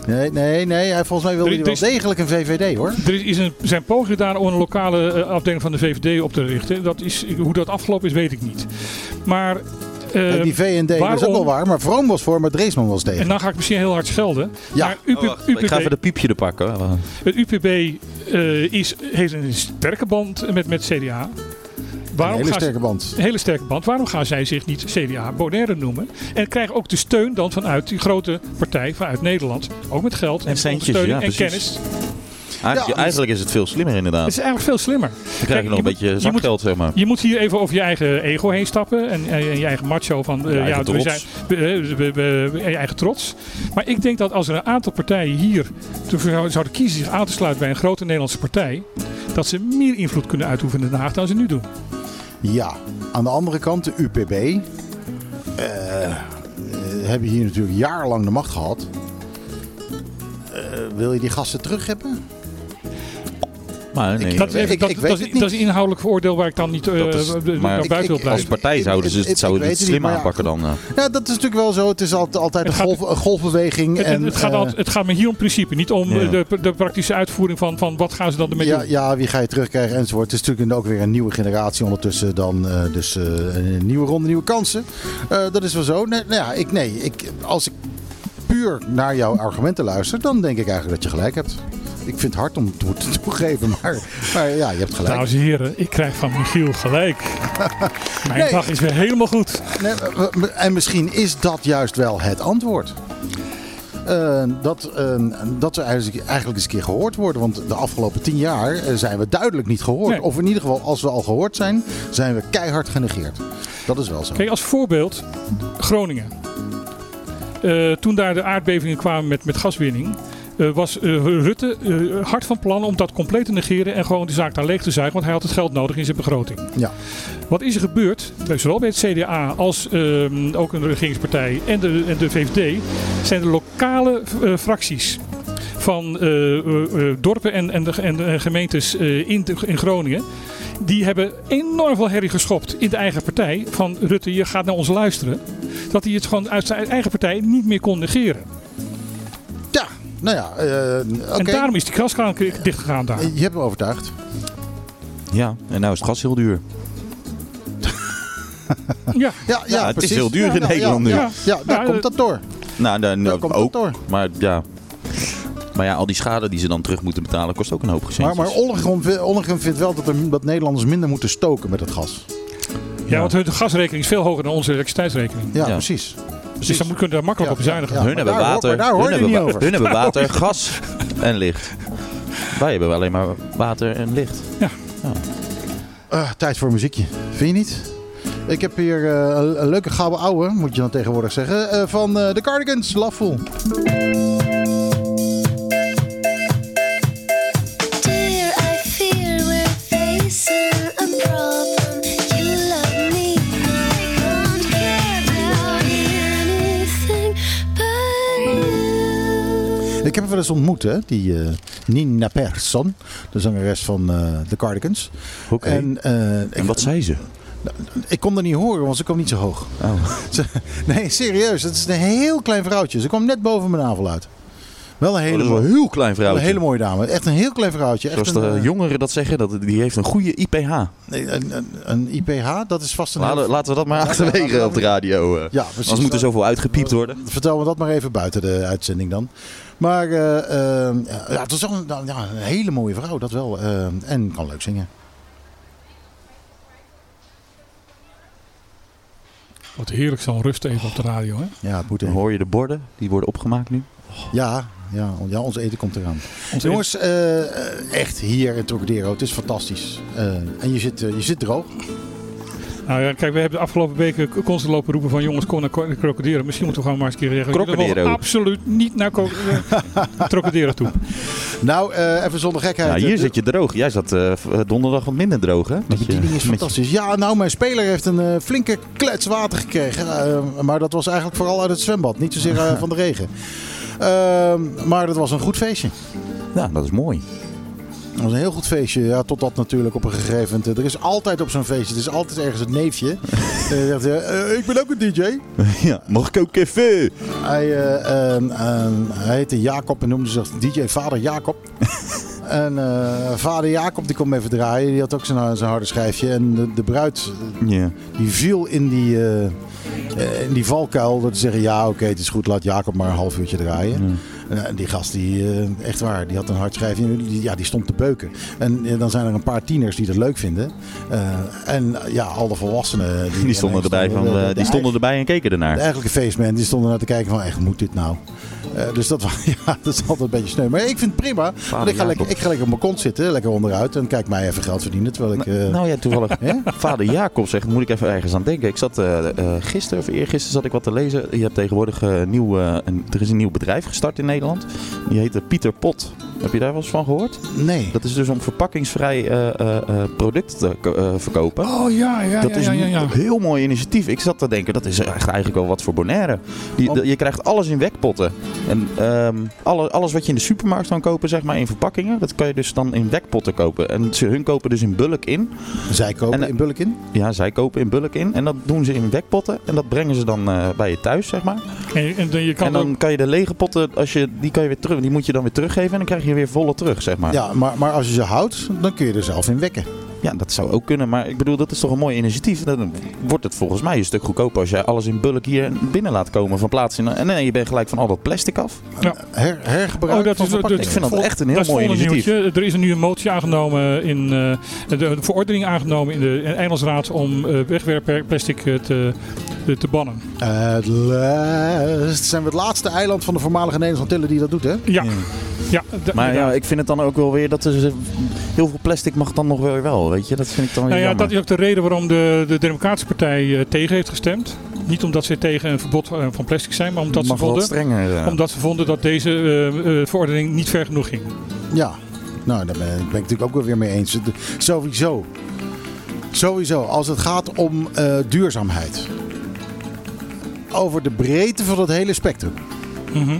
Nee, nee, nee. Hij, volgens mij wilde Er- hij wel degelijk een VVD hoor. Er is een, zijn poging gedaan om een lokale eh, afdeling van de VVD op te richten. Dat is, hoe dat afgelopen is, weet ik niet. Maar. eh, En die VND, dat is ook wel waar. Maar Vroom was voor, maar Dreesman was tegen. en dan ga ik misschien heel hard schelden. Ja. Maar UP, Oh, wacht, ik ga even de piepje er pakken. Het UPB eh, is, heeft een sterke band met, met CDA. Waarom een hele gaan sterke band. ze- een hele sterke band. Waarom gaan zij zich niet CDA Bonaire noemen? En krijgen ook de steun dan vanuit die grote partij vanuit Nederland. Ook met geld en, centjes, ondersteuning ja, en precies. kennis. Eigenlijk, Ja, eigenlijk is het veel slimmer inderdaad. Het is eigenlijk veel slimmer. Dan krijg je nog een je beetje moet- je moet- zakgeld, zeg maar. Je moet hier even over je eigen ego heen stappen. En, en je eigen macho van... eh, Je eigen ja, we trots. zijn, we, we- we- we- je eigen trots. Maar ik denk dat als er een aantal partijen hier zouden kiezen zich aan te sluiten bij een grote Nederlandse partij... dat ze meer invloed kunnen uitoefenen in Den Haag dan ze nu doen. Ja, aan de andere kant de UPB. eh, hebben hier natuurlijk jarenlang de macht gehad. Eh, wil je die gasten terug hebben? Maar nee, Dat even, ik- dat, ik dat, is, het niet. dat is een inhoudelijk vooroordeel waar ik dan niet eh, is- maar- naar Ik- buiten wil ik- als blijven. partij zouden ze het, niet, slim aanpakken dan. Ja, dat is natuurlijk wel zo. Het is altijd, altijd een, golfbeweging. Het, en, het, gaat altijd- het gaat me hier om principe, niet om de, de praktische uitvoering van, van wat gaan ze dan ermee ja, doen. ja, wie ga je terugkrijgen enzovoort. Het is natuurlijk ook weer een nieuwe generatie ondertussen dan. eh, dus eh, een nieuwe ronde, nieuwe kansen. Eh, dat is wel zo. Nee, nou ja, ik, nee ik, als ik puur naar jouw argumenten luister, dan denk ik eigenlijk dat je gelijk hebt. Ik vind het hard om het te moeten toegeven, maar, maar ja, je hebt gelijk. Dames en heren, ik krijg van Michiel gelijk. Mijn Nee. dag is weer helemaal goed. Nee, en misschien is dat juist wel het antwoord. Eh, dat, eh, dat we eigenlijk, eigenlijk eens een keer gehoord worden. Want de afgelopen tien jaar eh, zijn we duidelijk niet gehoord. Nee. Of in ieder geval, als we al gehoord zijn, zijn we keihard genegeerd. Dat is wel zo. Kijk, als voorbeeld Groningen. Eh, toen daar de aardbevingen kwamen met, met gaswinning, eh, was eh, Rutte eh, hard van plan om dat compleet te negeren en gewoon de zaak daar leeg te zuigen, want hij had het geld nodig in zijn begroting. Ja. Wat is er gebeurd, zowel bij het CDA als ehm, ook een regeringspartij en de, en de VVD, zijn de lokale fracties van dorpen en, en, de, en de gemeentes in, de- in Groningen. Die hebben enorm veel herrie geschopt in de eigen partij. Van Rutte, je gaat naar ons luisteren. Dat hij het gewoon uit zijn eigen partij niet meer kon negeren. Ja, nou ja, eh, oké. En daarom is die kraskraan dichtgegaan daar. Je hebt me overtuigd. Ja, en nou is het gas heel duur. Ja, Ja, ja, het is heel duur Ja, in nou, Nederland ja, nu. Ja, ja, daar Ja, komt eh, dat door. Nou, daar, Daar komt ook. dat door. Maar ja. Maar ja, al die schade die ze dan terug moeten betalen kost ook een hoop Maar, gezin. maar Ollengren vindt wel dat, er, dat Nederlanders minder moeten stoken met het gas. ja, want hun gasrekening is veel hoger dan onze elektriciteitsrekening. Ja, Ja. precies. Dus dan kunnen daar makkelijk Ja, op bezuinigen. ja, hun hebben water, hun, hebben niet wa- over. hun hebben water, gas en licht. Wij hebben alleen maar water en licht. Eh, tijd voor muziekje. Vind je niet? Ik heb hier eh, een, leuke gouden ouwe, moet je dan tegenwoordig zeggen, eh, van eh, de Cardigans, Loveful. Wel eens ontmoet, hè, die eh, Nina Persson, de zangeres van eh, de Cardigans. Oké. En, eh, En wat zei ze? ik kon er niet horen, want ze kwam niet zo hoog. Oh. Nee, serieus. Het is een heel klein vrouwtje. Ze kwam net boven mijn navel uit. Wel een hele, Oh, dat is wel mooie, een heel klein wel een vrouwtje. hele mooie dame. Echt een heel klein vrouwtje. Echt Zoals een, de eh, jongeren dat zeggen, dat, die heeft een goede IPH. nee, een, een, een IPH, dat is vast een heel- Laten, laten we dat maar Ja, achterwege ja, op de radio. eh. Ja, precies. Anders moet er zoveel uitgepiept worden. Vertel me dat maar even buiten de uitzending dan. Maar eh, eh, ja, het was wel een, ja, een hele mooie vrouw, dat wel. eh, en kan leuk zingen. Wat heerlijk zo'n rust even op de radio. Hè? Ja, het moet Dan even. hoor je de borden, die worden opgemaakt nu. Ja, ja, ja, ons eten komt eraan. Onze Jongens, eh, echt hier in Trocadero, het is fantastisch. Eh, en je zit, eh, je zit droog. Nou ja, kijk, we hebben de afgelopen weken constant lopen roepen van jongens, kom naar Kro- Crocodero. Misschien moeten we gewoon maar eens een keer zeggen. Crocodero. absoluut niet naar Cro- Trocadero toe. Nou, eh, even zonder gekheid. Ja, hier zit je droog. Jij zat eh, donderdag wat minder droog, hè? Je- bediening is met je- fantastisch. Ja, nou, mijn speler heeft een flinke klets water gekregen. Eh, maar dat was eigenlijk vooral uit het zwembad, niet zozeer van de regen. Ehm, maar dat was een goed feestje. Ja, dat is mooi. Het was een heel goed feestje. Ja, totdat natuurlijk op een gegeven moment... eh, Er is altijd op zo'n feestje, er is altijd ergens het neefje. Eh, zegt, eh, ik ben ook een DJ. ja, mag ik ook café? Hij, eh, ehm, ehm, hij heette Jacob en noemde zich DJ Vader Jacob. en eh, vader Jacob die kwam even draaien. Die had ook zijn, zijn harde schijfje. En de, de bruid die viel in die, eh, eh, in die valkuil. Door te zeggen, ja oké, het is goed, laat Jacob maar een half uurtje draaien. En, en die gast, die, eh, echt waar, die had een hard schijfje. Die, ja, die stond te beuken. En eh, dan zijn er een paar tieners die dat leuk vinden. Eh, en eh, ja, al de volwassenen. Die stonden erbij, van, de- eh, de- die stonden erbij en keken de ernaar. eigenlijke feestman die stonden naar te kijken van echt moet dit nou? Eh, dus dat ja, dat is altijd een beetje sneu. Maar ik vind het prima. Want ik, ga lekker, ik ga lekker op mijn kont zitten, lekker onderuit. En kijk mij even geld verdienen. Terwijl ik, uh... Nou ja, toevallig. Vader Jacob zegt, moet ik even ergens aan denken. Ik zat uh, gisteren of eergisteren zat ik wat te lezen. Je hebt tegenwoordig een nieuw, een, er is een nieuw bedrijf gestart in Nederland. Die heet Pieter Pot. Heb je daar wel eens van gehoord? Nee. Dat is dus om verpakkingsvrij uh, uh, producten te uh, verkopen. Oh ja, ja, Dat ja, is ja, ja, ja. een heel mooi initiatief. Ik zat te denken, dat is echt eigenlijk wel wat voor Bonaire. Die, de- je krijgt alles in wekpotten. En ehm, alle, alles wat je in de supermarkt kan kopen, zeg maar in verpakkingen, dat kan je dus dan in wekpotten kopen. En ze, hun kopen dus in bulk in. Zij kopen En, in bulk in. Ja, zij kopen in bulk in. En dat doen ze in wekpotten. En dat brengen ze dan eh, bij je thuis, zeg maar. En, en dan je kan en dan ook, kan je de lege potten, als je, die, kan je weer terug, die moet je dan weer teruggeven. En dan krijg je weer volle terug, zeg maar. Ja, maar, maar als je ze houdt, dan kun je er zelf in wekken. Ja, dat zou ook kunnen. Maar ik bedoel, dat is toch een mooi initiatief. Dan wordt het volgens mij een stuk goedkoper als jij alles in bulk hier binnen laat komen van plaats. in- En nee, je bent gelijk van al dat plastic af. Her, hergebruik Oh, dat van is, dat. Ik vind dat echt een heel dat mooi initiatief. nieuwtje. Er is een nieuwe motie aangenomen in eh, de, de verordening aangenomen in de Engelsraad om eh wegwerpplastic eh, te, te, bannen. Het last zijn we het laatste eiland van de voormalige Nederlandse Antillen die dat doet, hè? Ja, ja. Maar ja, ik vind het dan ook wel weer dat er heel veel plastic mag dan nog wel wel. Weet je, dat vind ik dan weer Nou ja, jammer. dat is ook de reden waarom de, de Democratische Partij eh, tegen heeft gestemd. Niet omdat ze tegen een verbod eh, van plastic zijn, maar omdat, ze vonden, strenger. ja. omdat ze vonden dat deze eh, eh, verordening niet ver genoeg ging. Ja. Nou, daar ben, ben ik natuurlijk ook wel weer mee eens. Sowieso. Sowieso, als het gaat om eh, duurzaamheid. Over de breedte van het hele spectrum. Mhm.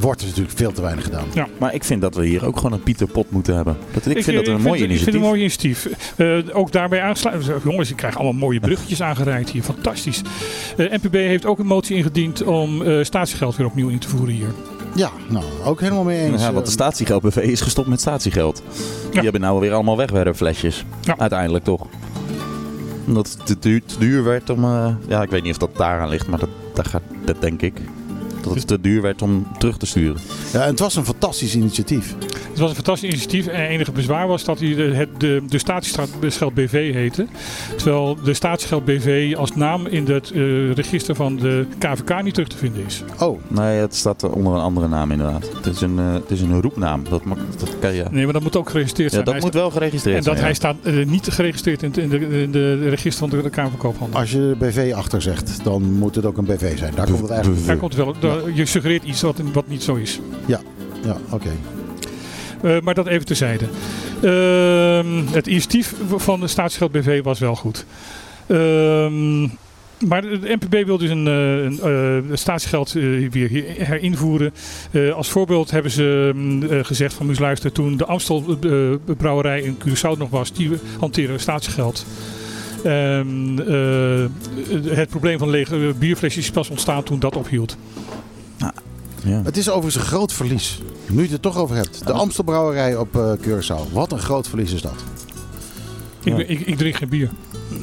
Wordt er natuurlijk veel te weinig gedaan. Maar ik vind dat we hier ook gewoon een Pieter Pot moeten hebben. Dat, ik, vind dat een mooi Ik initiatief. vind het een mooi initiatief. Eh, ook daarbij aansluiten. Jongens, ik krijg allemaal mooie bruggetjes aangereikt hier. Fantastisch. Eh NPB heeft ook een motie ingediend om eh, statiegeld weer opnieuw in te voeren hier. Ja, nou, ook helemaal mee eens. Ja, want de Eh, statiegeld BV is gestopt met statiegeld. Die Ja. hebben nou weer allemaal wegwerpflesjes. Ja. Uiteindelijk toch. Omdat het te duur, te duur werd om... eh, ja, ik weet niet of dat daaraan ligt, maar dat, dat, gaat, dat denk ik. Dat het te duur werd om terug te sturen. ja, en het was een fantastisch initiatief. Het was een fantastisch initiatief. En het enige bezwaar was dat hij de, de, de statiegeld BV heette. Terwijl de statiegeld BV als naam in het eh, register van de KVK niet terug te vinden is. Oh, Nee, het staat onder een andere naam inderdaad. Het is een, eh, het is een roepnaam. Dat, mag, dat kan je... Nee, maar dat moet ook geregistreerd Ja, zijn. dat Hij moet wel geregistreerd En dat zijn. hij ja. staat eh, niet geregistreerd in, het- in de, in de register van de, de Kamer van Koophandel. als je BV achter zegt, dan moet het ook een BV zijn. Daar komt het eigenlijk Daar komt het wel, daar- je suggereert iets wat, wat niet zo is. Ja, oké. Eh, maar dat even terzijde. Ehm, het initiatief van de staatsgeld BV was wel goed. Ehm, maar de NPB wil dus een, eh, een eh, staatsgeld eh, weer herinvoeren. Als voorbeeld hebben ze mm, gezegd van moest luisteren toen de Amstel eh, brouwerij in Curaçao nog was. Die hanteren staatsgeld. Ehm, eh, het probleem van lege bierflesjes is pas ontstaan toen dat ophield. Ja. Het is overigens een groot verlies. Nu je het er toch over hebt. De Amstelbrouwerij op eh Curaçao. Wat een groot verlies is dat. Ik, ik, ik drink geen bier.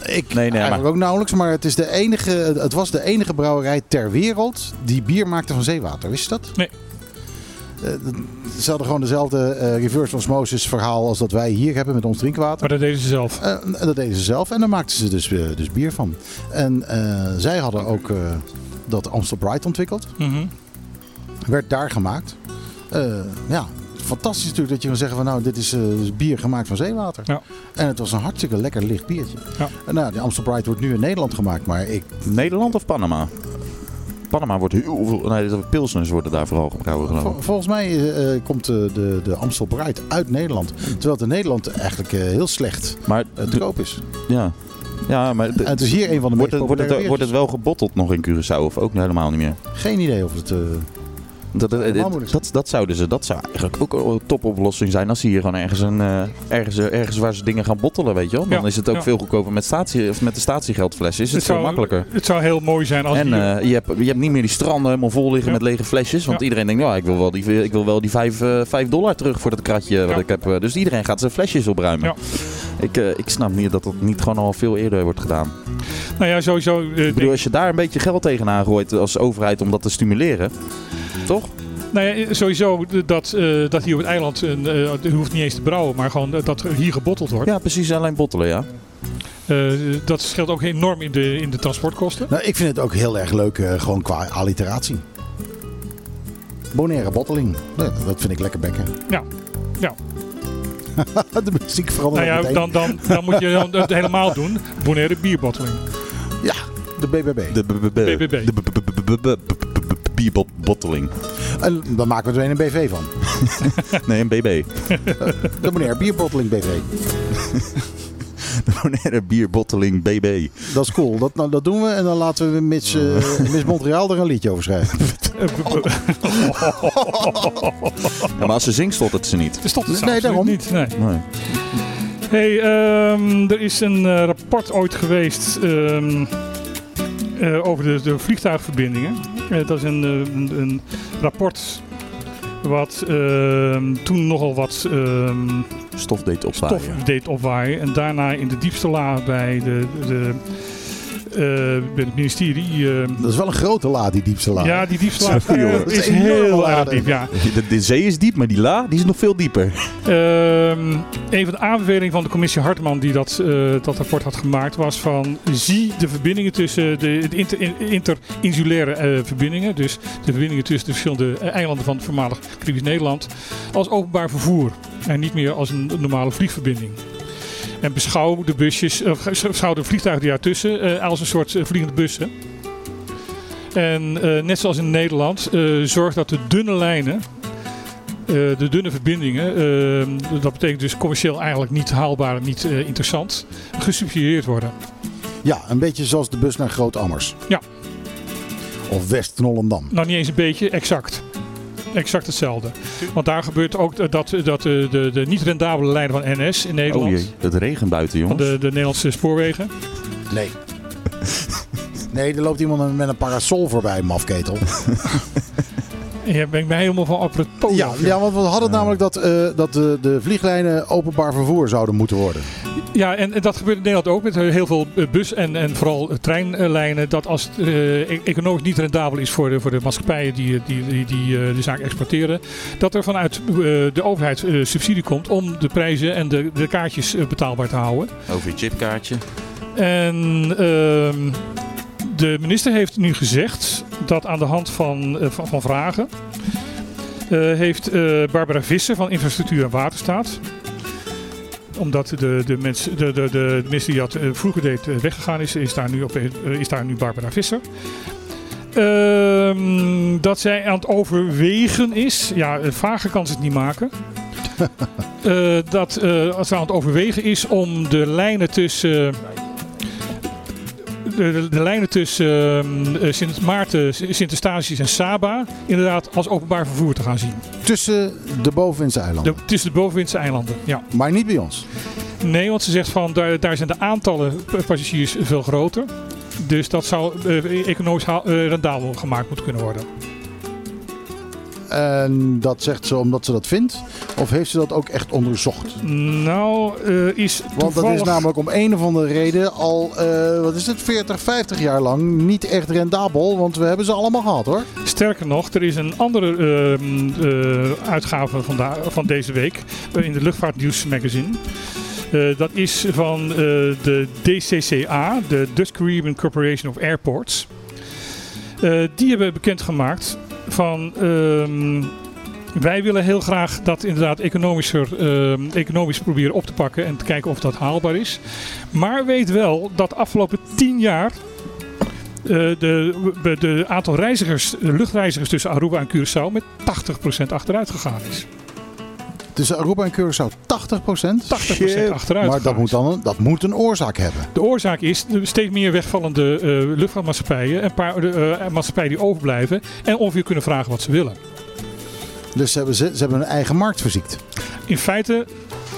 Ik nee, eigenlijk maar- ook nauwelijks. Maar het, is de enige, het was de enige brouwerij ter wereld die bier maakte van zeewater. Wist je dat? Nee. Eh, ze hadden gewoon dezelfde eh, reverse osmosis verhaal als dat wij hier hebben met ons drinkwater. Maar dat deden ze zelf. Eh, dat deden ze zelf en daar maakten ze dus, dus bier van. En eh, zij hadden ook eh, dat Amstel Bright ontwikkeld. Mhm. Werd daar gemaakt. Eh, ja, fantastisch natuurlijk dat je kan zeggen van nou dit is eh, dus bier gemaakt van zeewater. Ja. En het was een hartstikke lekker licht biertje. Ja. En nou, die Amstel Bright wordt nu in Nederland gemaakt, maar ik... Nederland of Panama? Panama wordt heel veel... Nee, de pilsners worden daar vooral. Vol- volgens mij eh, komt de, de, de Amstel Bright uit Nederland. Terwijl het in Nederland eigenlijk eh, heel slecht Maar, te koop is. ja. Ja, maar... de- En het is hier een van de wordt, meest het, wordt, het, populaire wordt het biertjes. wel gebotteld nog in Curaçao of ook helemaal niet meer? Geen idee of het... eh, Dat, dat, Helemaal dat, dat, dat zouden ze, dat zou eigenlijk ook een topoplossing zijn als ze hier gewoon ergens, een, eh, ergens, ergens waar ze dingen gaan bottelen, weet je wel. Dan Ja, is het ook ja. veel goedkoper met, statie, of met de statiegeldflessen. Is het, Het veel zou- makkelijker. Het zou heel mooi zijn als En eh, je, hebt, je hebt niet meer die stranden helemaal vol liggen Ja. met lege flesjes. Want Ja. iedereen denkt, ja, ik wil wel die, ik wil wel die 5 vijf dollar terug voor dat kratje wat ik heb. eh. Dus iedereen gaat zijn flesjes opruimen. Ja. Ik, eh, ik snap niet dat dat niet gewoon al veel eerder wordt gedaan. nou ja, sowieso. eh, Ik bedoel, als je daar een beetje geld tegenaan gooit als overheid om dat te stimuleren. Toch? nou ja, sowieso dat, eh, dat hier op het eiland, een, eh, je hoeft niet eens te brouwen, maar gewoon dat er hier gebotteld wordt. Ja, precies. Alleen bottelen, ja. Eh, dat scheelt ook enorm in de, in de transportkosten. Nou, ik vind het ook heel erg leuk, eh, gewoon qua alliteratie. Bonaire Botteling. Ja, dat vind ik lekker bekken. Ja, ja. de muziek verandert Nou ja, meteen. dan, dan, dan moet je dan het helemaal doen. Bonaire bierbotteling. Ja, de BBB. De BBB. De bierbotteling. En dan maken we er een BV van. Nee, een BB. De Bonaire Bierbotteling BV. De Bonaire bierbotteling BB. Dat is cool. Dat, nou, dat doen we en dan laten we Miss, eh, Miss Montreal er een liedje over schrijven. Ja, maar als ze zingt, stottert ze niet. Het Nee, absoluut daarom. niet? Nee. Nee. Hey, ehm, er is een eh, rapport ooit geweest ehm, eh, over de, de vliegtuigverbindingen. Eh, dat is een, eh, een, een rapport wat ehm, toen nogal wat ehm, Stof deed opwaaien. stof deed opwaaien. En daarna in de diepste laag bij, de, de, bij het ministerie... ehm, Dat is wel een grote la, die diepste la. ja, die diepste joh. eh, Dat is is heel erg diep. Ja. De, de zee is diep, maar die la die is nog veel dieper. Ehm, een van de aanbevelingen van de commissie Hartman die dat, eh, dat rapport had gemaakt was van zie de verbindingen tussen de, de inter, in- interinsulaire eh, verbindingen, dus de verbindingen tussen de verschillende eh, eilanden van het voormalig Caribisch Nederland, als openbaar vervoer en niet meer als een normale vliegverbinding. En beschouw de busjes, of beschouw de vliegtuigen die daartussen eh, als een soort eh, vliegende bussen. En eh, net zoals in Nederland, zorg dat de dunne lijnen de dunne verbindingen, dat betekent dus commercieel eigenlijk niet haalbaar en niet interessant, gesubsidieerd worden. Ja, een beetje zoals de bus naar Groot Ammers. Ja. Of West-Knollendam. Nou, niet eens een beetje, exact. Exact hetzelfde. Want daar gebeurt ook dat, dat de, de, de niet rendabele lijnen van NS in Nederland, Oh jee, het regent buiten, van jongens. de, de Nederlandse spoorwegen, Nee. Nee, er loopt iemand met een parasol voorbij, mafketel. en je bent mij helemaal van apropos. Ja, ja, want we hadden namelijk dat, eh, dat de, de vlieglijnen openbaar vervoer zouden moeten worden. Ja, en dat gebeurt in Nederland ook met eh, heel veel eh, bus- en, en vooral treinlijnen. Dat als het eh, e- economisch niet rendabel is voor de, voor de maatschappijen die, die, die, die eh, de zaak exporteren, dat er vanuit eh, de overheid eh, subsidie komt om de prijzen en de, de kaartjes betaalbaar te houden. Over je chipkaartje. En ehm, de minister heeft nu gezegd dat aan de hand van, eh, van, van vragen eh, heeft eh, Barbara Visser van Infrastructuur en Waterstaat omdat de, de, mens, de, de, de, minister die dat vroeger deed weggegaan is, is daar nu, op, is daar nu Barbara Visser. Ehm, dat zij aan het overwegen is. Ja, vager kan ze het niet maken. Dat als ze aan het overwegen is om de lijnen tussen. De, de, lijnen tussen ehm, eh, Sint Maarten, Sint Eustatius en Saba inderdaad als openbaar vervoer te gaan zien. Tussen de bovenwindse eilanden. De, tussen de bovenwindse eilanden, ja. Maar niet bij ons. Nee, want ze zegt van daar, daar zijn de aantallen passagiers veel groter. Dus dat zou eh, economisch eh, rendabel gemaakt moeten kunnen worden. En dat zegt ze omdat ze dat vindt? Of heeft ze dat ook echt onderzocht? Nou, eh, is Want dat is namelijk om een of andere reden al, eh, wat is het, 40, 50 jaar lang niet echt rendabel. Want we hebben ze allemaal gehad hoor. Sterker nog, er is een andere eh, uitgave van, van deze week in de Luchtvaartnieuws magazine. Dat is van de DCCA, de Dutch Caribbean Corporation of Airports. Die hebben bekendgemaakt van ehm, wij willen heel graag dat inderdaad economischer, ehm, economisch proberen op te pakken en te kijken of dat haalbaar is. Maar weet wel dat de afgelopen tien jaar eh, de, de, aantal reizigers, de luchtreizigers tussen Aruba en Curaçao met 80% achteruit gegaan is. 80% Tussen Aruba en Curaçao 80 procent. achteruit Maar dat moet dan een, dat moet een oorzaak hebben. De oorzaak is de steeds meer wegvallende eh, luchtvaartmaatschappijen en paar, eh, maatschappijen die overblijven en ongeveer kunnen vragen wat ze willen. Dus ze hebben, ze, ze hebben hun eigen markt verziekt. In feite,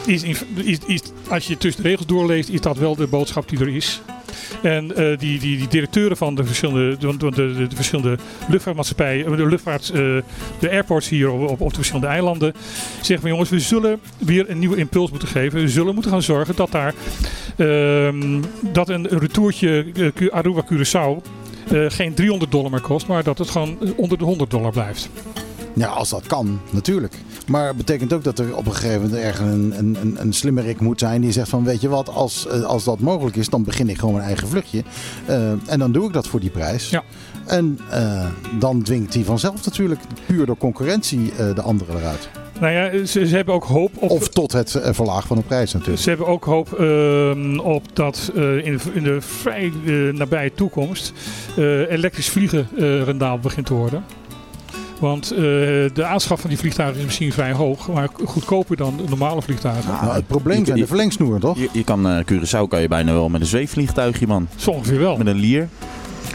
is, is, is, is- als je tussen de regels doorleest, is dat wel de boodschap die er is. En eh, die, die, die directeuren van de verschillende, de, de, de, de verschillende luchtvaartmaatschappijen, eh, de luchtvaart, eh, de airports hier op, op, op de verschillende eilanden, zeggen van jongens, we zullen weer een nieuwe impuls moeten geven. We zullen moeten gaan zorgen dat daar ehm, dat een retourtje Aruba Curaçao geen 300 dollar meer kost, maar dat het gewoon onder de 100 dollar blijft. Ja, als dat kan, natuurlijk. Maar het betekent ook dat er op een gegeven moment ergens een, een, een, een slimmerik moet zijn die zegt van weet je wat, als, eh, als dat mogelijk is, dan begin ik gewoon mijn eigen vluchtje. Uh, en dan doe ik dat voor die prijs. Ja. En uh, dan dwingt hij vanzelf natuurlijk puur door concurrentie uh, de anderen eruit. Nou ja, ze, ze, hebben ook hoop op... Of tot het verlagen van de prijs natuurlijk. Ze hebben ook hoop uh, op dat uh, in, in, de vrij nabije toekomst elektrisch vliegen rendabel begint te worden. Want uh, de aanschaf van die vliegtuigen is misschien vrij hoog, maar goedkoper dan normale vliegtuigen. Nou, het probleem is de verlengsnoer, toch? Je, je kan uh, Curaçao kan je bijna wel met een zweefvliegtuigje, man. Zo ongeveer wel. Met een lier.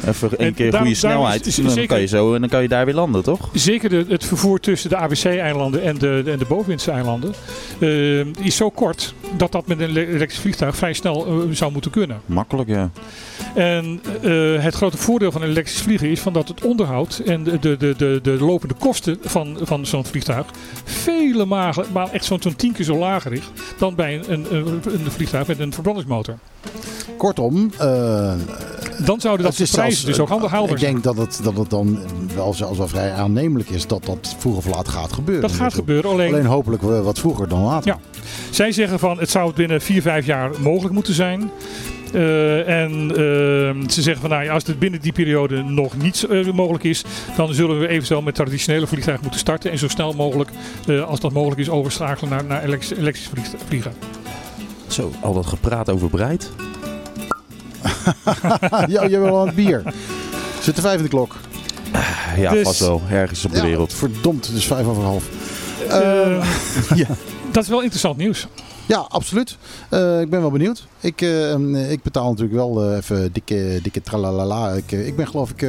Even één keer goede snelheid. Is, is, dan, zeker, kan je zo, en dan kan je daar weer landen, toch? Zeker de, het vervoer tussen de ABC-eilanden en de, de, en de bovenwindse eilanden uh, is zo kort dat dat met een elektrisch vliegtuig vrij snel uh, zou moeten kunnen. Makkelijk, ja. En uh, het grote voordeel van elektrisch vliegen is van dat het onderhoud en de, de, de, de, de lopende kosten van, van zo'n vliegtuig vele malen, maar echt zo'n tien keer zo lager is dan bij een, een, een, een vliegtuig met een verbrandingsmotor. Kortom, uh, dan zouden dat de prijzen dus ook handig haalbaar Ik denk dat het, dat het dan wel zelfs wel vrij aannemelijk is dat dat vroeg of laat gaat gebeuren. Dat gaat gebeuren, alleen... Alleen hopelijk wat vroeger dan later. Ja. Zij zeggen van het zou binnen 4, 5 jaar mogelijk moeten zijn. Uh, en uh, ze zeggen van nou, als het binnen die periode nog niet uh, mogelijk is, dan zullen we eventueel met traditionele vliegtuigen moeten starten. En zo snel mogelijk, als dat mogelijk is, overschakelen naar, naar elektrisch, elektrisch vliegen. Zo, al dat gepraat over bereid. ja, je wil wel een bier. Zit er vijf in de klok? Ja, dus, vast wel. Ergens op de ja, wereld. Verdomd, het is vijf over half. Uh, ja. Dat is wel interessant nieuws. Ja, absoluut. Uh, ik ben wel benieuwd. Ik, uh, ik betaal natuurlijk wel even dikke, dikke tralalala. Ik, ik ben geloof ik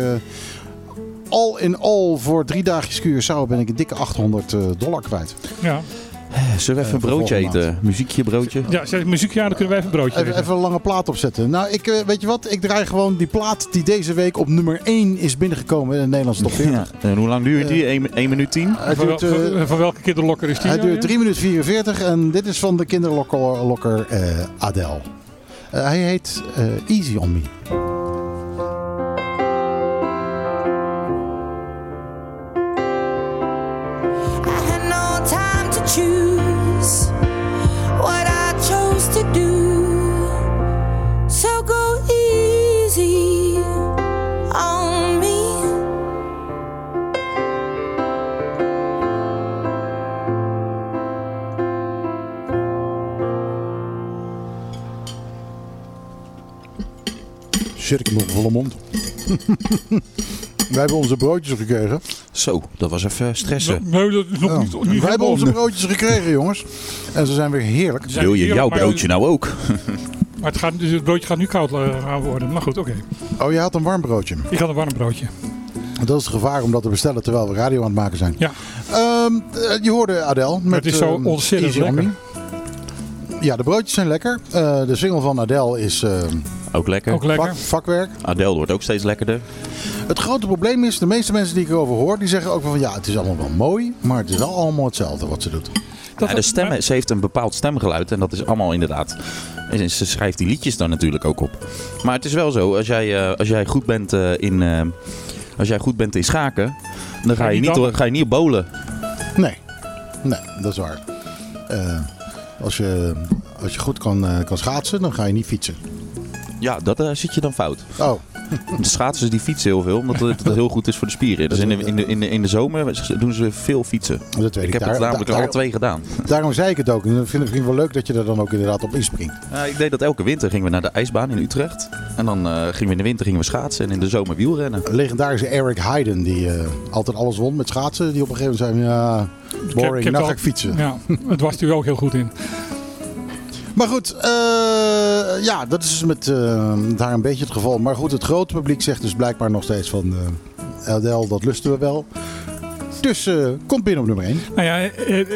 al in al voor drie dagjes Curaçao ben ik een dikke 800 dollar kwijt. Ja. Zullen we even een broodje eten? Muziekje, broodje? Ja, zeg, muziek, ja, dan kunnen we even een broodje even, even, een lange plaat opzetten. Nou, ik, weet je wat? Ik draai gewoon die plaat die deze week op nummer 1 is binnengekomen in de Nederlandse top 40. Ja. En hoe lang duurt die? 1, 1 minuut 10? Van, duurt, van, welke kinderlokker is die? Hij nou, duurt 3 minuten 44 en dit is van de kinderlokker uh, Adele. Uh, hij heet Easy On Me. Shit, ik heb nog een volle mond. Wij hebben onze broodjes gekregen. Zo, dat was even stressen. Nee, dat is nog niet, niet Wij hebben onze broodjes gekregen, jongens. En ze zijn weer heerlijk. Wil je jouw broodje nou ook? Maar het, gaat, dus het broodje gaat nu koud gaan worden. Maar goed, oké. Okay. Oh, je had een warm broodje? Ik had een warm broodje. Dat is het gevaar om dat te bestellen terwijl we radio aan het maken zijn. Ja. Um, je hoorde Adele. Met, het is zo um, ontzettend lekker. Ja, de broodjes zijn lekker. Uh, de single van Adele is... Uh, ook lekker. Ook lekker. Vak, vakwerk. Adele wordt ook steeds lekkerder. Het grote probleem is, de meeste mensen die ik erover hoor, die zeggen ook van ja, het is allemaal wel mooi, maar het is wel allemaal hetzelfde wat ze doet. Dat ja, de stemmen, ze heeft een bepaald stemgeluid en dat is allemaal inderdaad. En ze schrijft die liedjes dan natuurlijk ook op. Maar het is wel zo, als jij, uh, als jij goed bent uh, in, uh, als jij goed bent in schaken, dan ga je, niet, dan? ga je niet op bolen. Nee, nee, dat is waar. als, je, als je goed kan, kan schaatsen, dan ga je niet fietsen. Ja, dat zit je dan fout. Oh. De schaatsers die fietsen heel veel, omdat het, heel goed is voor de spieren. Dus in de, in, de, in, de, in de zomer doen ze veel fietsen. Dat weet ik, ik heb het namelijk al twee gedaan. Daarom zei ik het ook. En vind ik wel leuk dat je er dan ook inderdaad op inspringt. Uh, ik deed dat elke winter. Gingen we naar de ijsbaan in Utrecht. En dan uh, gingen we in de winter gingen we schaatsen en in de zomer wielrennen. Legendarische Eric Heiden, die uh, altijd alles won met schaatsen. Die op een gegeven moment zei, ja, boring, ik heb, ik nou ga ik fietsen. Ja, het was hij ook heel goed in. Maar goed, uh, ja, dat is met uh, daar een beetje het geval. Maar goed, het grote publiek zegt dus blijkbaar nog steeds van... Uh, LDL, dat lusten we wel. Dus komt binnen op nummer 1. Nou ja,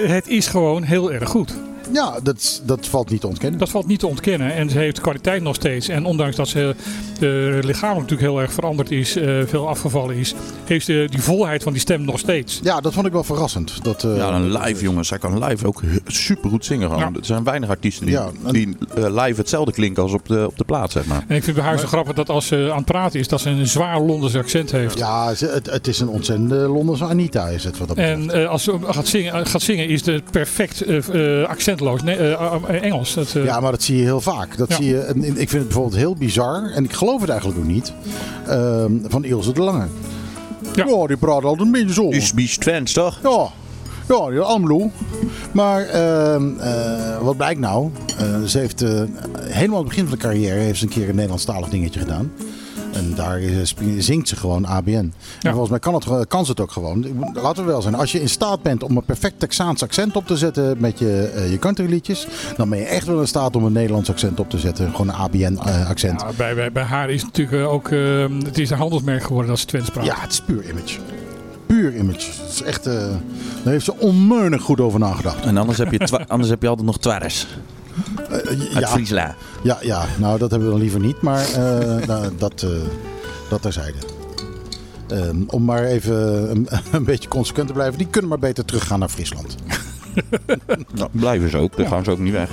het is gewoon heel erg goed. Ja, dat, dat valt niet te ontkennen. Dat valt niet te ontkennen. En ze heeft kwaliteit nog steeds. En ondanks dat ze uh, lichamelijk natuurlijk heel erg veranderd is, uh, veel afgevallen is, heeft ze die volheid van die stem nog steeds. Ja, dat vond ik wel verrassend. Dat, uh, ja, een live jongens. Zij kan live ook super goed zingen. Gewoon. Ja. Er zijn weinig artiesten die, ja, en... die live hetzelfde klinken als op de, op de plaat, zeg maar. En ik vind bij haar zo grappig dat als ze aan het praten is, dat ze een zwaar Londens accent heeft. Ja, het, het is een ontzettende Londense Anita is het wat dat betreft. En als ze gaat zingen, gaat zingen is het perfect accentloos. Nee, Engels. Dat, ja, maar dat zie je heel vaak. Dat zie je, ik vind het bijvoorbeeld heel bizar. En ik geloof het eigenlijk ook niet. Uh, van Ilse de Lange. Ja. ja, die praat altijd een beetje zo. Is Twents, toch? Ja. Ja, die Amlo. Maar uh, uh, wat blijkt nou? Uh, ze heeft uh, helemaal aan het begin van de carrière heeft ze een keer een Nederlandstalig dingetje gedaan. En daar zingt ze gewoon ABN. En volgens mij kan, het, kan ze het ook gewoon. Laten we wel zijn. Als je in staat bent om een perfect Texaans accent op te zetten met je, uh, je countryliedjes. Dan ben je echt wel in staat om een Nederlands accent op te zetten. Gewoon een ABN uh, accent. Ja, bij, bij, bij, haar is het natuurlijk ook... Uh, het is een handelsmerk geworden als ze Twents praat. Ja, het is puur image puur image. Het is echt, uh, daar heeft ze onmeunig goed over nagedacht. En anders heb je, anders heb je altijd nog twares. Uh, Uit ja, Ja, ja, nou dat hebben we dan liever niet, maar uh, nou, dat, uh, dat terzijde. Ehm, om maar even een, een, beetje consequent te blijven, die kunnen maar beter teruggaan naar Friesland. nou, blijven ze ook, dan gaan ze ook niet weg.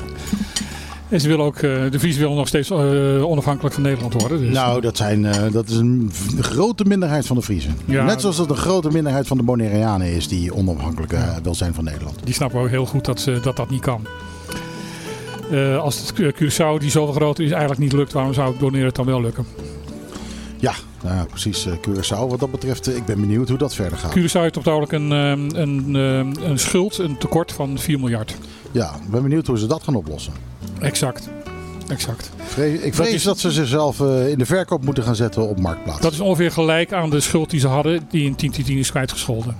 En ze willen ook, de Vries willen nog steeds onafhankelijk van Nederland worden. Dus. Nou, dat, zijn, dat is een grote minderheid van de Friezen. Ja, Net zoals dat een grote minderheid van de Bonaireanen is die onafhankelijk wil zijn van Nederland. Die snappen ook heel goed dat dat, dat niet kan. Uh, als het Curaçao, die zoveel groter is, eigenlijk niet lukt, waarom zou het doneren het dan wel lukken? Ja, nou, precies. Uh, Curaçao wat dat betreft, uh, ik ben benieuwd hoe dat verder gaat. Curaçao heeft op het een, een, een schuld, een tekort van 4 miljard. Ja, ik ben benieuwd hoe ze dat gaan oplossen. Exact. Exact. Vrees, ik vrees dat, is, dat ze zichzelf in de verkoop moeten gaan zetten op marktplaats. Dat is ongeveer gelijk aan de schuld die ze hadden, die in 10 is kwijtgescholden.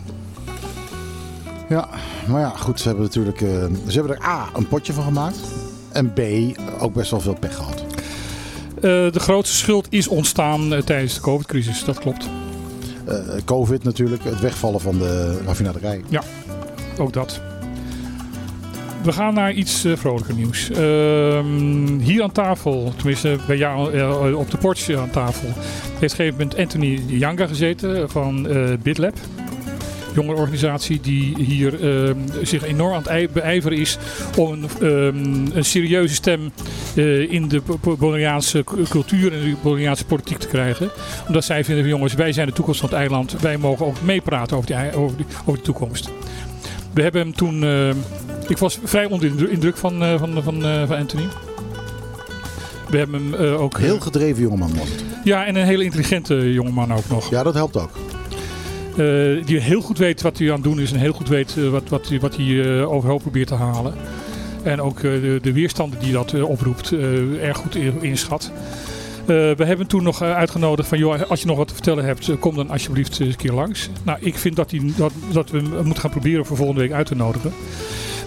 Ja, maar ja, goed, ze hebben natuurlijk ze hebben er A, een potje van gemaakt. En B, ook best wel veel pech gehad. Uh, de grootste schuld is ontstaan uh, tijdens de COVID-crisis, dat klopt. Uh, COVID natuurlijk, het wegvallen van de raffinaderij. Ja, ook dat. We gaan naar iets vrolijker nieuws. Ehm, hier aan tafel, tenminste bij jou op de porch aan tafel, heeft op een gegeven moment Anthony Yanga gezeten van BitLab jongerenorganisatie die hier uh, zich enorm aan het beijveren is om een, uh, een serieuze stem uh, in de Bolivariaanse cultuur en de Bolivariaanse politiek te krijgen. Omdat zij vinden, jongens, wij zijn de toekomst van het eiland. Wij mogen ook meepraten over, die, over, die, over de toekomst. We hebben hem toen... ik was vrij onder de indruk van, van, van, van Anthony. We hebben hem ook... Heel gedreven jongeman was het. Ja, en een hele intelligente jongeman ook nog. Ja, dat helpt ook. Uh, die heel goed weet wat hij aan het doen is en heel goed weet wat, wat, wat hij uh, overhoop probeert te halen. En ook de, de, weerstanden die dat oproept erg goed inschat. we hebben toen nog uitgenodigd van, joh, als je nog wat te vertellen hebt, kom dan alsjeblieft eens een keer langs. Nou, ik vind dat, hij, dat, dat we moeten gaan proberen voor volgende week uit te nodigen.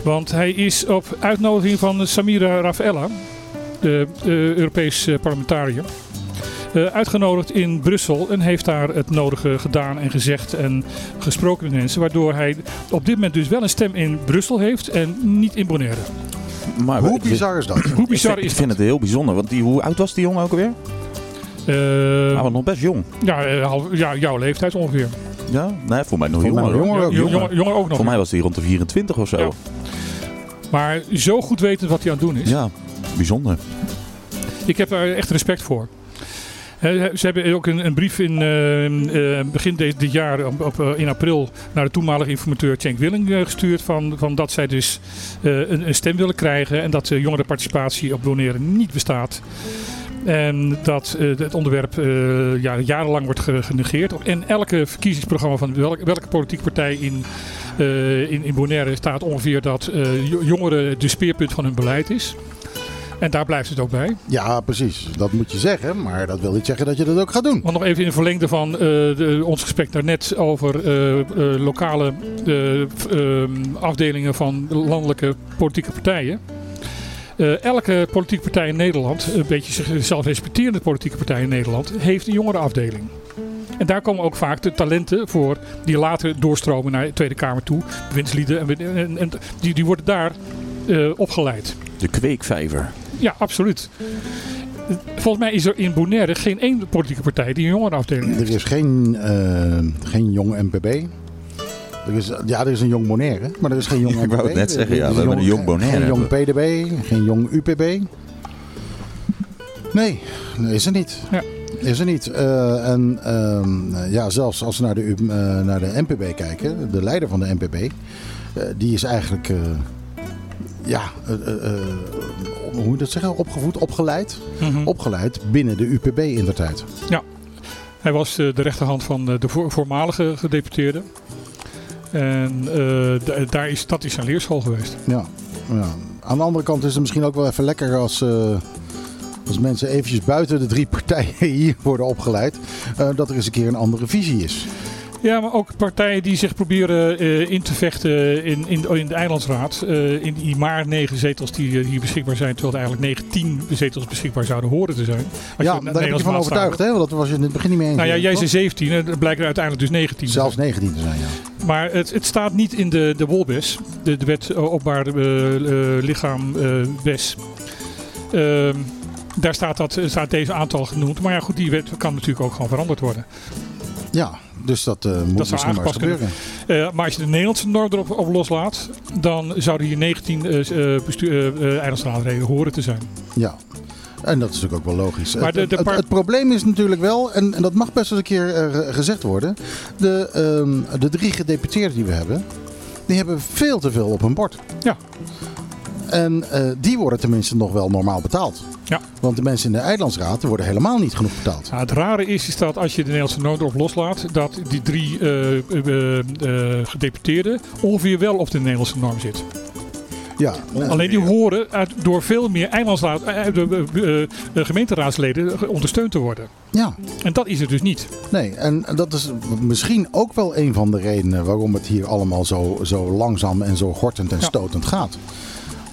Want hij is op uitnodiging van Samira Rafaela, de, de Europees parlementariër. Uh, uitgenodigd in Brussel en heeft daar het nodige gedaan en gezegd en gesproken met mensen. Waardoor hij op dit moment dus wel een stem in Brussel heeft en niet in Bonaire. Maar hoe bizar is dat? Hoe bizar ik, is ik vind het heel bijzonder. Want die, hoe oud was die jongen ook alweer? Uh, hij was nog best jong. Ja, uh, ja, jouw leeftijd ongeveer. Ja, nee, voor mij nog jonger. Jonger, jonger, jonger, ook nog. Voor mij was hij rond de 24 of zo. Ja. Maar zo goed weten wat hij aan het doen is. Ja, bijzonder. Ik heb daar echt respect voor. Ze hebben ook een, een brief in uh, begin dit jaar, op, uh, in april, naar de toenmalige informateur Cenk Willing gestuurd. Van, van dat zij dus een, een, stem willen krijgen en dat jongerenparticipatie op doneren niet bestaat. En dat het onderwerp ja, jarenlang wordt genegeerd. En elke verkiezingsprogramma van welke, politieke partij in, in, in Bonaire staat ongeveer dat jongeren de speerpunt van hun beleid is. En daar blijft het ook bij. Ja, precies. Dat moet je zeggen. Maar dat wil niet zeggen dat je dat ook gaat doen. Want nog even in verlengde van uh, de, ons gesprek daarnet over uh, uh, lokale ehm, afdelingen van landelijke politieke partijen. elke politieke partij in Nederland, een beetje zichzelf respecterende politieke partij in Nederland, heeft een jongerenafdeling. En daar komen ook vaak de talenten voor die later doorstromen naar de Tweede Kamer toe. Bewindslieden. En, en, en die, die worden daar eh, opgeleid. De kweekvijver. Ja, absoluut. Volgens mij is er in Bonaire geen één politieke partij die een jongerenafdeling heeft. Er is geen, eh, geen jong MPB. Er is, ja, er is een jong Bonaire, maar er is geen jong Ik wou MPB. het net zeggen, ja, Er is we hebben een jong Bonaire. Geen jong PDB, geen jong UPB. Nee, is er niet. Ja. Is er niet. Eh, en ehm, ja, zelfs als we naar de, eh, naar de NPB kijken, de leider van de NPB, eh, die is eigenlijk, eh, ja, eh, eh, eh, hoe moet je dat zeggen, opgevoed, opgeleid, Mhm. opgeleid binnen de UPB in de tijd. Hij was eh, de rechterhand van eh, de voor- voormalige gedeputeerde. En d- daar is, dat is zijn leerschool geweest. Ja, ja. Aan de andere kant is het misschien ook wel even lekker als, als mensen eventjes buiten de drie partijen hier worden opgeleid. dat er eens een keer een andere visie is. Ja, maar ook partijen die zich proberen eh, in te vechten in, in, in de Eilandsraad. eh, in die maar negen zetels die eh, hier beschikbaar zijn. Terwijl er eigenlijk 19 zetels beschikbaar zouden horen te zijn. Als ja, je daar ik je van overtuigd, hè? Want dat was je in het begin niet mee eens. Nou ja, jij zei 17, en er blijken er uiteindelijk dus 19 te Zelfs zijn. 19 te zijn, ja. Maar het, het staat niet in de, de WOLBES, de, de wet openbaar eh, eh, lichaam WES. Ehm, daar staat, dat, staat deze aantal genoemd. Maar ja, goed, die wet kan natuurlijk ook gewoon veranderd worden. Ja, dus dat eh, moet Dat zou aangepast gebeuren. Eh, maar als je de Nederlandse norm erop op loslaat, dan zouden hier 19 eh eh, bestu- eh, eh, eilandsraadleden horen te zijn. Ja. En dat is natuurlijk ook wel logisch. Maar het, de- de het- par- het probleem is natuurlijk wel, en, en dat mag best wel een keer eh, ge- gezegd worden. De, ehm, de drie gedeputeerden die we hebben, die hebben veel te veel op hun bord. Ja. En eh, die worden tenminste nog wel normaal betaald. Ja. Want de mensen in de Eilandsraad worden helemaal niet genoeg betaald. Nou, het rare is, is dat als je de Nederlandse norm erop loslaat, dat die drie eh, eh, gedeputeerden ongeveer wel op de Nederlandse norm zit. Ja. Alleen die horen uit, door veel meer eilandsraad, de, gemeenteraadsleden ge- ondersteund te worden. Ja. En dat is het dus niet. Nee, en dat is misschien ook wel een van de redenen waarom het hier allemaal zo, zo langzaam en zo gortend en Ja. stotend gaat.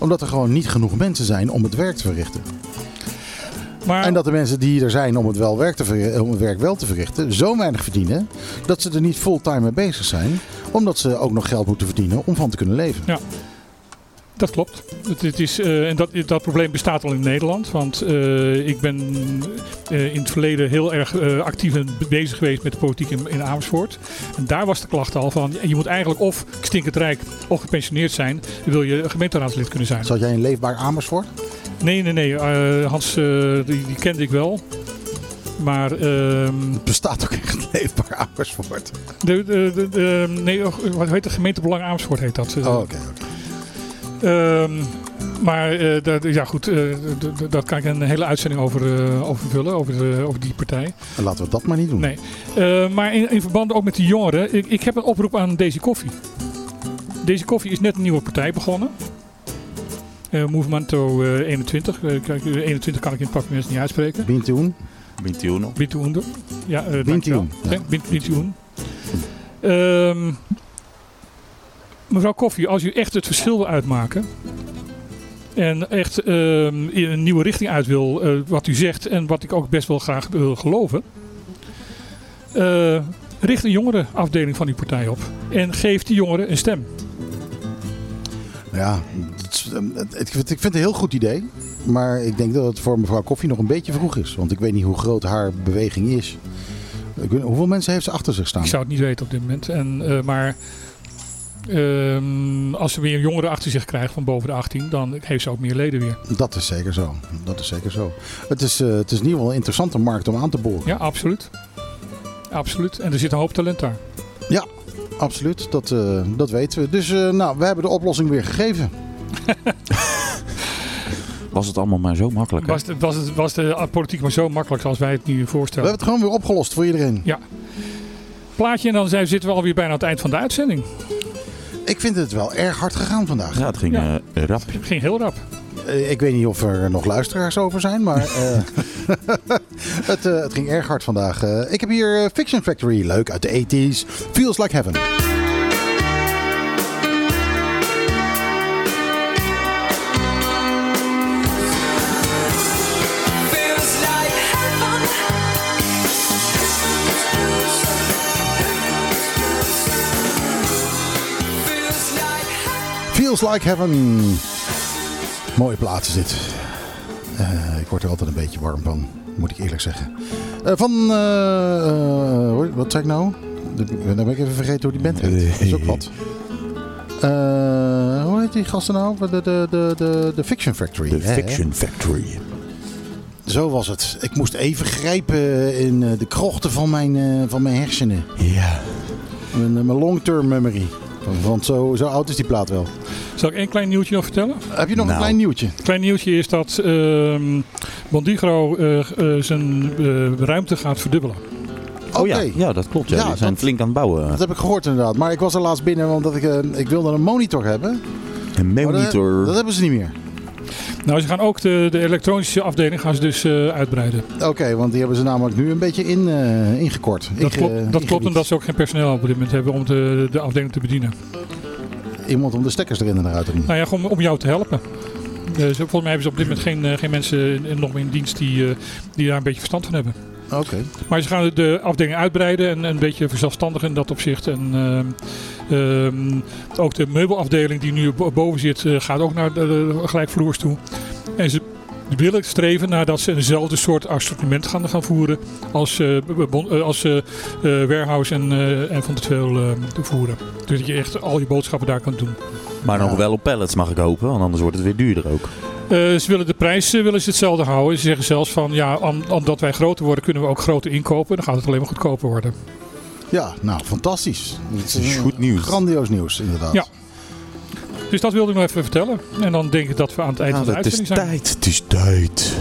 Omdat er gewoon niet genoeg mensen zijn om het werk te verrichten. Maar En dat de mensen die er zijn om het, wel werk, te verri- om het werk wel te verrichten, zo weinig verdienen dat ze er niet fulltime mee bezig zijn. Omdat ze ook nog geld moeten verdienen om van te kunnen leven. Dat klopt. Het, het is, eh, en dat, dat probleem bestaat al in Nederland. Want eh, ik ben eh, in het verleden heel erg actief en bezig geweest met de politiek in, in Amersfoort. En daar was de klacht al van, je moet eigenlijk of stinkend rijk of gepensioneerd zijn, wil je gemeenteraadslid kunnen zijn. Zat jij in Leefbaar Amersfoort? Nee, nee, nee. Hans, die, die kende ik wel. Maar ehm, Het bestaat ook echt Leefbaar Amersfoort. de, de, de, de- nee, wat heet het? Gemeentebelang Amersfoort heet dat. Oh, oké. oké. Ehm, maar eh, dat- ja, goed, eh, d- d- daar kan ik een hele uitzending over, eh, over vullen, over, de- over die partij. En Laten we dat maar niet doen. Nee. Eh, maar in, in verband ook met die jongeren, ik, ik heb een oproep aan Daisy Koffie. Daisy Koffie is net een nieuwe partij begonnen. Eh, Movimento eh, 21. Eh, kijk, eh, 21 kan ik in het papier niet uitspreken. Bintoen. Bintuno. Bintuundo. Ja, eh Bintuun, dankjewel. ja. Ja, Bin- Bintuun. Mevrouw Koffie, als u echt het verschil wil uitmaken... en echt ehm, in een nieuwe richting uit wil, eh, wat u zegt... en wat ik ook best wel graag wil geloven... eh, richt een jongerenafdeling van uw partij op. En geef die jongeren een stem. Ja, het is, ehm, het- ik vind, ik vind het een heel goed idee. Maar ik denk dat het voor mevrouw Koffie nog een beetje vroeg is. Want ik weet niet hoe groot haar beweging is. Ik weet- hoeveel mensen heeft ze achter zich staan? Ik zou het niet weten op dit moment. En, eh, maar ehm, als ze weer jongeren achter zich krijgt van boven de 18... dan heeft ze ook meer leden weer. Dat is zeker zo. Dat is zeker zo. Het is, eh, het is in ieder geval een interessante markt om aan te boren. Ja, absoluut. Absoluut. En er zit een hoop talent daar. Absoluut, dat, eh, dat weten we. Dus eh, nou, we hebben de oplossing weer gegeven. Was het allemaal maar zo makkelijk? hè? Was, het, was, het, was de politiek maar zo makkelijk als wij het nu We voorstellen? hebben het gewoon weer opgelost voor iedereen. Plaatje en dan zijn, zitten we alweer bijna aan het eind van de uitzending. Ik vind het wel erg hard gegaan vandaag. Ja, het ging Ja. eh, rap. Het ging heel rap. Eh, ik weet niet of er nog luisteraars over zijn, maar eh, het, eh, het ging erg hard vandaag. Eh, ik heb hier Fiction Factory, leuk uit de 80s. Feels Like Heaven. Feels like heaven. Mooie plaats is dit. Eh, ik word er altijd een beetje warm van, moet ik eerlijk zeggen. Eh, van, eh, wat zei ik nou? Dan ben ik even vergeten hoe die band heet. Dat is ook wat. Hoe heet die gasten nou? De, de, de, de, de Fiction Factory. De hè? Fiction Factory. Zo was het. Ik moest even grijpen in de krochten van mijn, van mijn hersenen. Ja. Mijn, mijn long-term memory. Want zo, zo oud is die plaat wel. Zal ik één klein nieuwtje nog vertellen? Heb je nog Nou. een klein nieuwtje? Klein nieuwtje is dat ehm Bondigro eh, eh, zijn eh, ruimte gaat verdubbelen. Oh ja, Oké. ja, dat klopt. Ja. Ja, Die zijn dat- flink aan het bouwen. Dat heb ik gehoord inderdaad. Maar ik was er laatst binnen omdat ik, eh, ik wilde een monitor hebben. Een dat- monitor. Dat, hebben ze niet meer. Nou, ze gaan ook de, de elektronische afdeling gaan ze dus eh, uitbreiden. Oké, want die hebben ze namelijk nu een beetje in, eh, ingekort. Dat Inge- klopt, dat klopt omdat ze ook geen personeel op dit moment hebben om de, de afdeling te bedienen. Iemand om de stekkers erin en eruit te doen. Nou ja, gewoon om jou te helpen. Eh, volgens mij hebben ze op dit moment geen, eh, geen mensen in- nog meer in dienst die, eh, die daar een beetje verstand van hebben. Oké. Maar ze gaan de afdeling uitbreiden en een beetje verzelfstandigen in dat opzicht. En ehm, ehm, ook de meubelafdeling die nu bo- boven zit, eh, gaat ook naar de, de gelijkvloers toe. En ze willen streven naar dat ze eenzelfde soort assortiment gaan, gaan voeren als, eh, bon- eh, als eh, eh, Warehouse en, eh, en Van de Tweel eh, voeren. Dus dat je echt al je boodschappen daar kan doen. Maar nog wel op pallets mag ik hopen, want anders wordt het weer duurder ook. Eh, ze willen de prijs eh, willen ze hetzelfde houden. Ze zeggen zelfs van ja, om- omdat wij groter worden, kunnen we ook groter inkopen. Dan gaat het alleen maar goedkoper worden. Ja, nou, fantastisch. Het is goed nieuws. Grandioos nieuws, inderdaad. Ja. Dus dat wilde ik nog even vertellen. En dan denk ik dat we aan het eind van de Nou, het is uitzending zijn. tijd, het is tijd.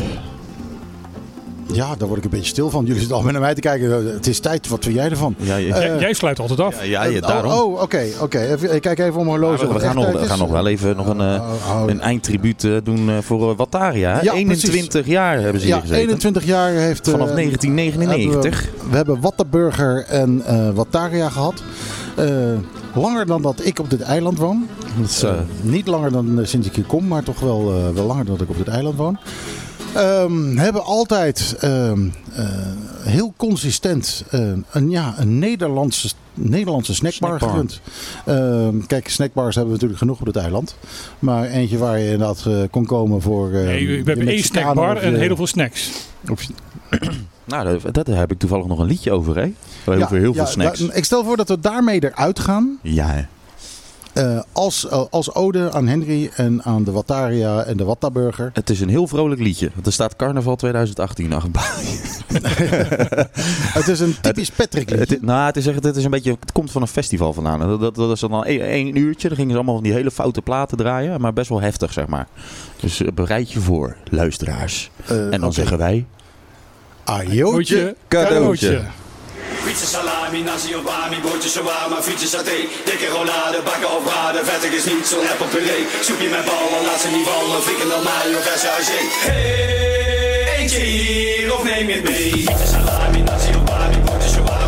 Ja, daar word ik een beetje stil van. Jullie zitten al naar mij te kijken. Het is tijd, wat vind jij ervan? Ja, je- Jij, Eh, jij sluit altijd af. ja, ja, ja, Oh, daarom. Oh, oké. oké. Even- Ik kijk even om mijn horloge. Maar we, gaan nog, we gaan nog wel even nog een, eh, Oh, oh. een eindtribuut eh, doen eh, voor eh, Wataria. Ja, 21 jaar hebben ze hier Ja, gezeten. 21 jaar heeft... eh, Vanaf 1999. hebben we, we hebben Wattenburger en eh Wataria gehad. Eh, langer dan dat ik op dit eiland woon. Dat is, eh, Niet langer dan eh, sinds ik hier kom, maar toch wel, eh, wel langer dan dat ik op dit eiland woon. Ehm, hebben altijd ehm, eh, heel consistent eh, een, ja, een Nederlandse, Nederlandse snackbar, Snackbar. gerund. Ehm, kijk, snackbars hebben we natuurlijk genoeg op dit eiland. Maar eentje waar je inderdaad eh, kon komen voor. eh, Nee, we hebben één snackbar en heel veel snacks. of- nou, daar, daar heb ik toevallig nog een liedje over, hè? Over heel veel snacks. da- ik stel voor dat we daarmee eruit gaan. Ja, eh, als, eh, als ode aan Henry en aan de Wataria en de Wattaburger. het is een heel vrolijk liedje. Want er staat Carnaval 2018 achter. Het is een typisch Patrick Het, liedje. is- nou, het, is echt, het, is een beetje, het komt van een festival vandaan. Dat, dat, dat is dan al één, uurtje. Dan gingen ze allemaal van die hele foute platen draaien. Maar best wel heftig, zeg maar. Dus eh, bereid je voor, luisteraars. En dan zeggen wij... Ajootje. cadeautje. Frietse salami, nasi of bami, shawarma, frietje saté. Dikke rollade, bakken of braden, vettig is niet zo'n appel puree Soepje met ballen, laat ze niet vallen, frikandel mayo, verse haché Hey, eentje hier of neem je het mee? Frietse salami, nasi of bami, shawarma,